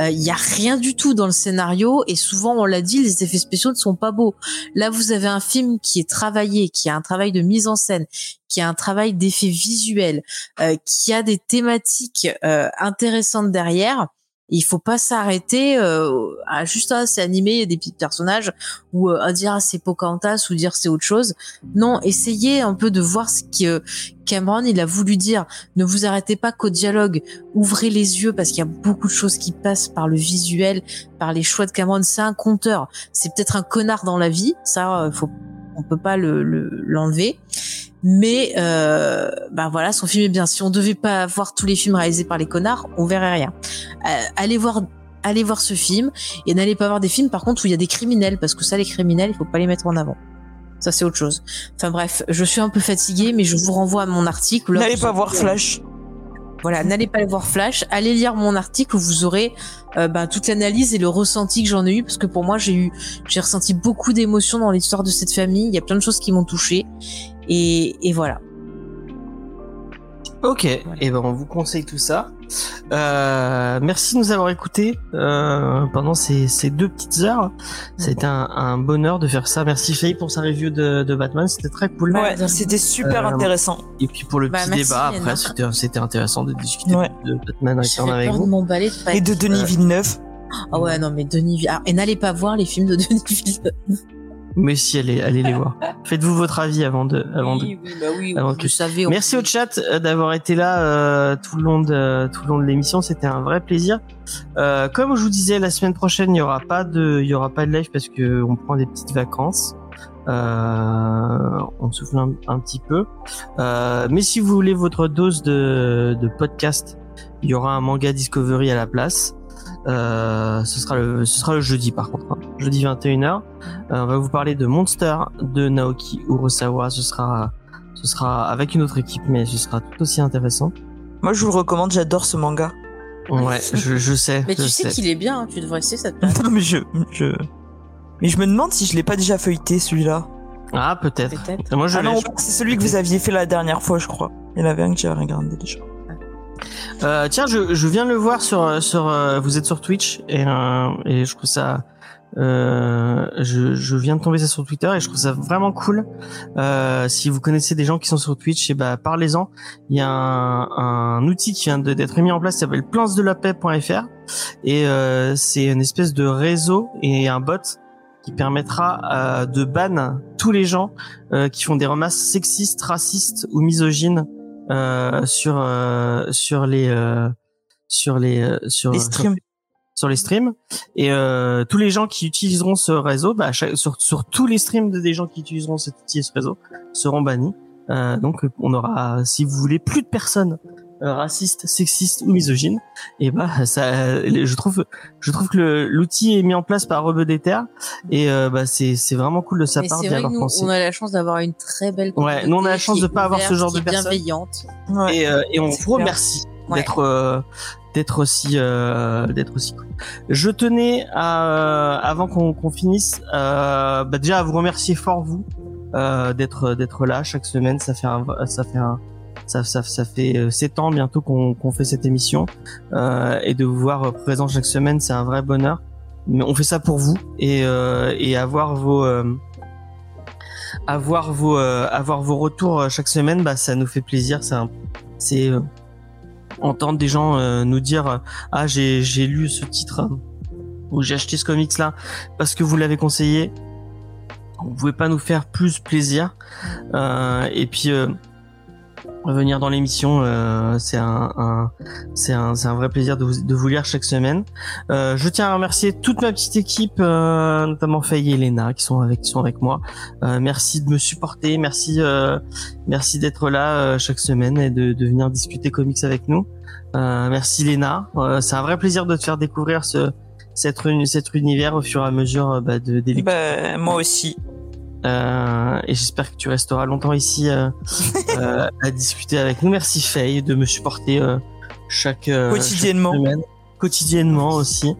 il y a rien du tout dans le scénario et souvent on l'a dit les effets spéciaux ne sont pas beaux. Là vous avez un film qui est travaillé qui a un travail de mise en scène qui a un travail d'effets visuels euh, qui a des thématiques euh, intéressantes derrière il faut pas s'arrêter euh, à juste à c'est animé, il y a des petits personnages ou euh, à dire ah, c'est Pocahontas ou dire c'est autre chose. Non, essayez un peu de voir ce que Cameron il a voulu dire. Ne vous arrêtez pas qu'au dialogue, ouvrez les yeux parce qu'il y a beaucoup de choses qui passent par le visuel, par les choix de Cameron. C'est un conteur, c'est peut-être un connard dans la vie, ça euh, faut on peut pas le l'enlever. Mais euh, bah voilà, son film est bien. Si on devait pas voir tous les films réalisés par les connards, on verrait rien. Euh, allez voir, allez voir ce film et n'allez pas voir des films par contre où il y a des criminels parce que ça, les criminels, il faut pas les mettre en avant. Ça c'est autre chose. Enfin bref, je suis un peu fatiguée, mais je vous renvoie à mon article. N'allez pas voir Flash. Voilà, n'allez pas voir Flash, allez lire mon article où vous aurez euh, bah, toute l'analyse et le ressenti que j'en ai eu parce que pour moi j'ai eu j'ai ressenti beaucoup d'émotions dans l'histoire de cette famille. Il y a plein de choses qui m'ont touché et, et voilà. Ok, et eh ben on vous conseille tout ça. Euh, merci de nous avoir écoutés euh, pendant ces, ces, deux petites heures. C'était un, un, bonheur de faire ça. Merci Faye pour sa review de, de Batman, c'était très cool. Ouais, c'était super euh, intéressant. Et puis pour le bah, petit débat après, c'était intéressant de discuter ouais. de Batman avec vous. De et de Denis Villeneuve. Ah ouais, non mais Denis Villeneuve. Et n'allez pas voir les films de Denis Villeneuve. Mais si, allez, allez les voir. Faites-vous votre avis avant de, avant oui, de, oui, bah oui, avant que... savez. Merci au chat euh, d'avoir été là euh, tout le long de tout le long de l'émission. C'était un vrai plaisir. Euh, comme je vous disais, la semaine prochaine, il y aura pas de, il y aura pas de live parce que on prend des petites vacances. Euh, on souffle un, un petit peu. Euh, mais si vous voulez votre dose de, de podcast, il y aura un manga Discovery à la place. Euh, ce sera le ce sera le jeudi par contre hein. jeudi 21h euh, on va vous parler de Monster de Naoki Urasawa ce sera ce sera avec une autre équipe mais ce sera tout aussi intéressant. Moi je vous le recommande j'adore ce manga. Ouais je, je sais mais je tu sais, sais. qu'il est bien hein. tu devrais essayer ça te non mais je je mais je me demande si je l'ai pas déjà feuilleté celui-là. Ah peut-être. Peut moi je ah non c'est celui que vous aviez fait la dernière fois je crois. Il y en avait un que j'ai regardé déjà euh, tiens, je, je viens de le voir sur sur. Euh, vous êtes sur Twitch et euh, et je trouve ça. Euh, je, je viens de tomber ça sur Twitter et je trouve ça vraiment cool. Euh, si vous connaissez des gens qui sont sur Twitch, et bah parlez-en. Il y a un, un outil qui vient d'être mis en place, qui s'appelle plansdelapaix.fr et c'est une espèce de réseau et un bot qui permettra de ban tous les gens qui font des remarques sexistes, racistes ou misogynes sur euh, sur les euh, sur les euh, sur les streams. sur les streams. Et euh, tous les gens qui utiliseront ce réseau bah, chaque, sur, sur tous les streams des gens qui utiliseront cet outil et ce réseau seront bannis. Euh, donc on aura si vous voulez plus de personnes euh, racistes sexistes ou misogynes et bah ça je trouve je trouve que l'outil est mis en place par Rebeu des Terres et euh, bah c'est c'est vraiment cool de sa Mais part c'est d'y vrai que avoir nous, pensé on a la chance d'avoir une très belle Ouais, nous, on a la chance de pas avoir ce genre de personnes. bienveillante. ouais. et, euh, et on vous remercie Ouais. d'être euh, d'être aussi euh, d'être aussi cool. Je tenais à avant qu'on qu'on finisse euh, bah déjà à vous remercier fort vous euh, d'être d'être là chaque semaine. Ça fait un ça fait un ça, ça, ça fait euh, sept ans bientôt qu'on qu'on fait cette émission euh, et de vous voir présent chaque semaine, c'est un vrai bonheur. Mais on fait ça pour vous et euh, et avoir vos euh, avoir vos euh, avoir vos retours euh, chaque semaine, bah ça nous fait plaisir. C'est euh, entendre des gens euh, nous dire euh, ah j'ai j'ai lu ce titre euh, ou j'ai acheté ce comics là parce que vous l'avez conseillé. Vous pouvez pas nous faire plus plaisir. Euh, et puis euh, venir dans l'émission, euh, c'est un, un- c'est un, c'est un vrai plaisir de vous, de vous lire chaque semaine. Euh, je tiens à remercier toute ma petite équipe, euh, notamment Faye et Elena qui sont avec, qui sont avec moi. Euh, merci de me supporter, merci, euh, merci d'être là euh, chaque semaine et de, de venir discuter comics avec nous. Euh, merci Léna, Euh, c'est un vrai plaisir de te faire découvrir ce, cet, uni- cet univers au fur et à mesure bah, de, des. Bah, moi aussi. Euh, et j'espère que tu resteras longtemps ici euh, euh, à discuter avec nous. Merci Faye de me supporter chaque Quotidiennement. chaque semaine. quotidiennement aussi.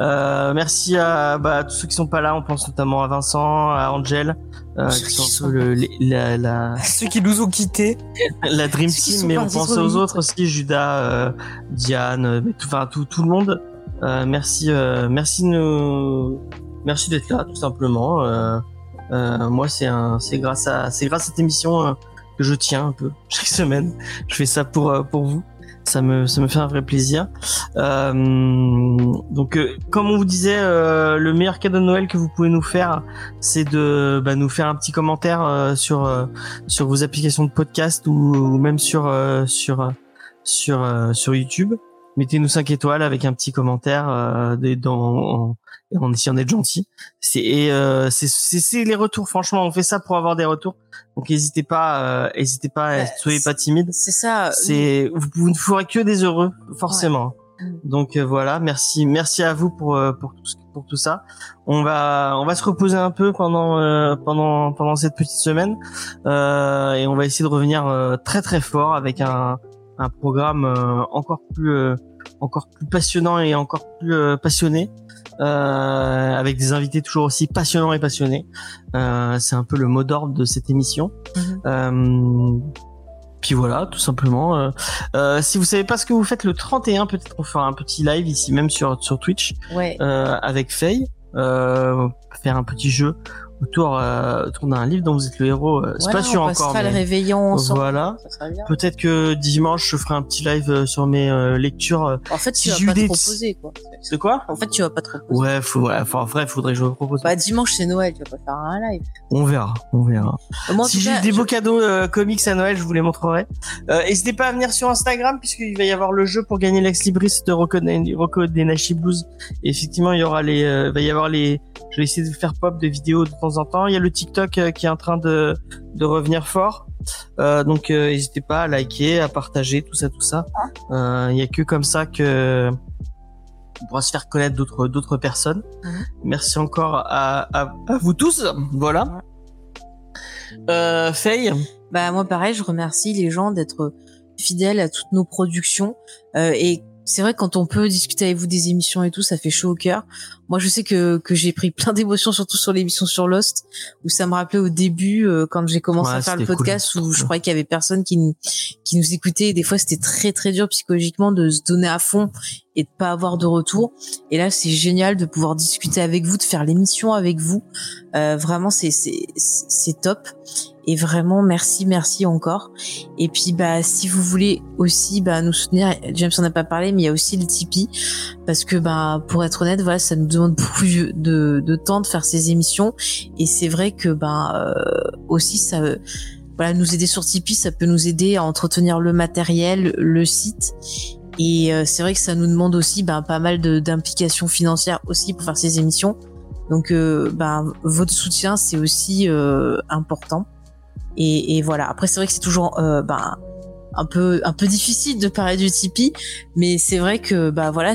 Merci à, bah, à tous ceux qui sont pas là. On pense notamment à Vincent, à Angel, Ceux qui qui sont un sont peu le- les- la, la, Ceux qui nous ont quittés. la Dream Ceux Team, mais on pense aux autres aussi, Judas, Diane, mais tout, enfin tout, tout le monde. Merci, merci nous, merci d'être là, tout simplement. Euh, moi, c'est grâce à, grâce à cette émission euh, que je tiens un peu chaque semaine. Je fais ça pour euh, pour vous. Ça me, ça me fait un vrai plaisir. Euh, donc, euh, comme on vous disait, euh, le meilleur cadeau de Noël que vous pouvez nous faire, c'est de bah, nous faire un petit commentaire sur sur vos applications de podcast ou, ou même sur sur sur sur YouTube. Mettez-nous 5 étoiles avec un petit commentaire des- dans en, en essayant d'être gentil. C'est et euh, c'est les retours. Franchement, on fait ça pour avoir des retours. Donc n'hésitez pas, euh, n'hésitez pas, Ouais, soyez pas timide. C'est ça. C'est vous, vous ne ferez que des heureux, forcément. Ouais. Mm. Donc euh, voilà, merci, merci à vous pour euh, pour tout pour tout ça. On va on va se reposer un peu pendant euh, pendant pendant cette petite semaine euh, et on va essayer de revenir euh, très très fort avec un un programme euh, encore plus euh, encore plus passionnant et encore plus euh, passionné avec des invités toujours aussi passionnants et passionnés. Euh, c'est un peu le mot d'ordre de cette émission. Mhm. Euh, puis voilà, tout simplement. Euh, euh, si vous savez pas ce que vous faites le 31, peut-être on fera un petit live ici même sur sur Twitch Ouais. euh, avec Faye, euh, faire un petit jeu autour euh, autour d'un livre dont vous êtes le héros. Euh, c'est Voilà, pas sûr on encore. passera le mais réveillon. Voilà. Peut-être que dimanche je ferai un petit live euh, sur mes euh, lectures. euh, En fait, Si tu vas pas des- te reposer, quoi. C'est quoi? En fait, tu vas pas te reposer. Ouais, faut, ouais, enfin, en vrai, faudrait que je me propose. Bah, dimanche, c'est Noël, tu vas pas faire un live. On verra, on verra. Moi, si j'ai des je- beaux cadeaux euh, comics à Noël, je vous les montrerai. Euh, N'hésitez pas à venir sur Instagram puisqu'il va y avoir le jeu pour gagner l'ex libris de Rocco, Rocco des Nashi Blues. Et effectivement, il y aura les, euh, va y avoir les. Je vais essayer de faire pop des vidéos de temps en temps. Il y a le TikTok euh, qui est en train de de revenir fort. Euh, donc euh, n'hésitez pas à liker, à partager tout ça, tout ça. Euh, Il y a que comme ça que on pourra se faire connaître d'autres d'autres personnes. Mhm. Merci encore à, à, à vous tous. Voilà. Euh, Faye, Bah moi pareil, je remercie les gens d'être fidèles à toutes nos productions Euh, et c'est vrai quand on peut discuter avec vous des émissions et tout, ça fait chaud au cœur. Moi, je sais que que j'ai pris plein d'émotions, surtout sur l'émission sur Lost, où ça me rappelait au début euh, quand j'ai commencé Ouais, à faire le cool, podcast, où je croyais qu'il y avait personne qui nous qui nous écoutait. Et des fois, c'était très très dur psychologiquement de se donner à fond et de pas avoir de retour. Et là, c'est génial de pouvoir discuter avec vous, de faire l'émission avec vous. Euh, vraiment, c'est c'est c'est top. Et vraiment, merci, merci encore. Et puis, bah, si vous voulez aussi, bah, nous soutenir, James en a pas parlé, mais il y a aussi le Tipeee. Parce que, bah, pour être honnête, voilà, ça nous demande beaucoup de, de temps de faire ces émissions. Et c'est vrai que, bah, aussi, ça, euh, voilà, nous aider sur Tipeee, ça peut nous aider à entretenir le matériel, le site. Et euh, c'est vrai que ça nous demande aussi, bah, pas mal de- d'implications financières aussi pour faire ces émissions. Donc, bah, votre soutien, c'est aussi important. Et, voilà. Après, c'est vrai que c'est toujours bah, un peu un peu difficile de parler du Tipeee, mais c'est vrai que bah voilà,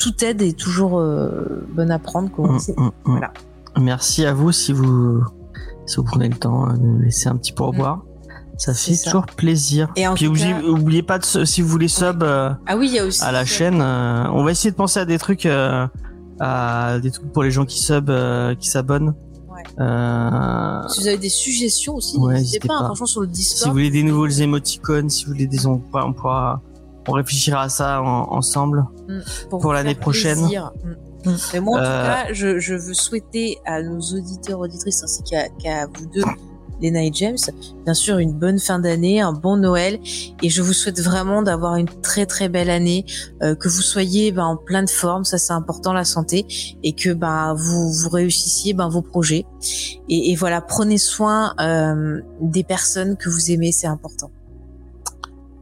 toute aide est toujours euh, bonne à prendre. Quoi. Mm, mm, mm. voilà. merci à vous si vous si vous prenez le temps de nous laisser un petit pourboire. Ça fait ça. toujours plaisir. Et en Puis oubliez, cas- oubliez pas de si vous voulez sub euh, Ah oui, il y a aussi à la chaîne, euh, on va essayer de penser à des trucs, euh, à des trucs pour les gens qui sub, euh, qui s'abonnent. Ouais. Euh, Si vous avez des suggestions aussi, Ouais, n'hésitez pas, hein, pas. franchement sur le si Discord. vous voulez des nouvelles émoticônes, si vous voulez des, on pourra, on pourra- on réfléchira à ça en- ensemble. pour vous l'année prochaine. plaisir. Mm. Mais moi, en Euh, tout cas, je, je veux souhaiter à nos auditeurs, auditrices, ainsi qu'à qu'à vous deux, Lena et James. Bien sûr, une bonne fin d'année, un bon Noël, et je vous souhaite vraiment d'avoir une très très belle année, euh, que vous soyez ben, en pleine forme, ça c'est important la santé, et que ben vous vous réussissiez ben, vos projets. Et, et voilà, prenez soin euh, des personnes que vous aimez, c'est important.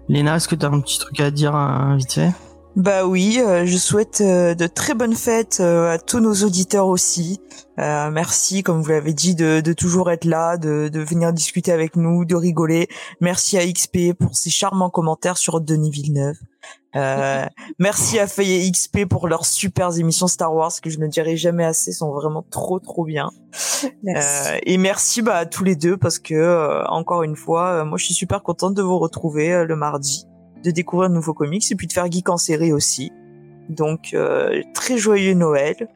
Léna, est-ce que tu un petit truc à dire hein, vite fait? Bah oui, euh, je souhaite euh, de très bonnes fêtes euh, à tous nos auditeurs aussi. Euh, merci, comme vous l'avez dit, de, de toujours être là, de, de venir discuter avec nous, de rigoler. Merci à XP pour ses charmants commentaires sur Denis Villeneuve. Euh, merci à Feuillet XP pour leurs super émissions Star Wars que je ne dirai jamais assez, sont vraiment trop trop bien. Merci. Euh, et merci bah, à tous les deux parce que euh, encore une fois, euh, moi je suis super contente de vous retrouver euh, le mardi, de découvrir de nouveaux comics et puis de faire geek en série aussi. Donc euh, très joyeux Noël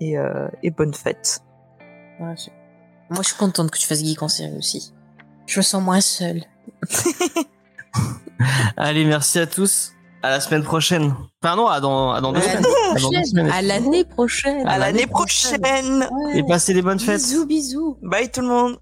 et, euh, et bonne fête. Moi, je suis contente que tu fasses geek en série aussi. Je me sens moins seule. Allez, merci à tous. À la semaine prochaine. Enfin non, à dans, à dans deux semaines. À dans deux semaines. À l'année prochaine. À l'année prochaine. Ouais. Et passez des bonnes fêtes. Bisous, bisous. Bye tout le monde.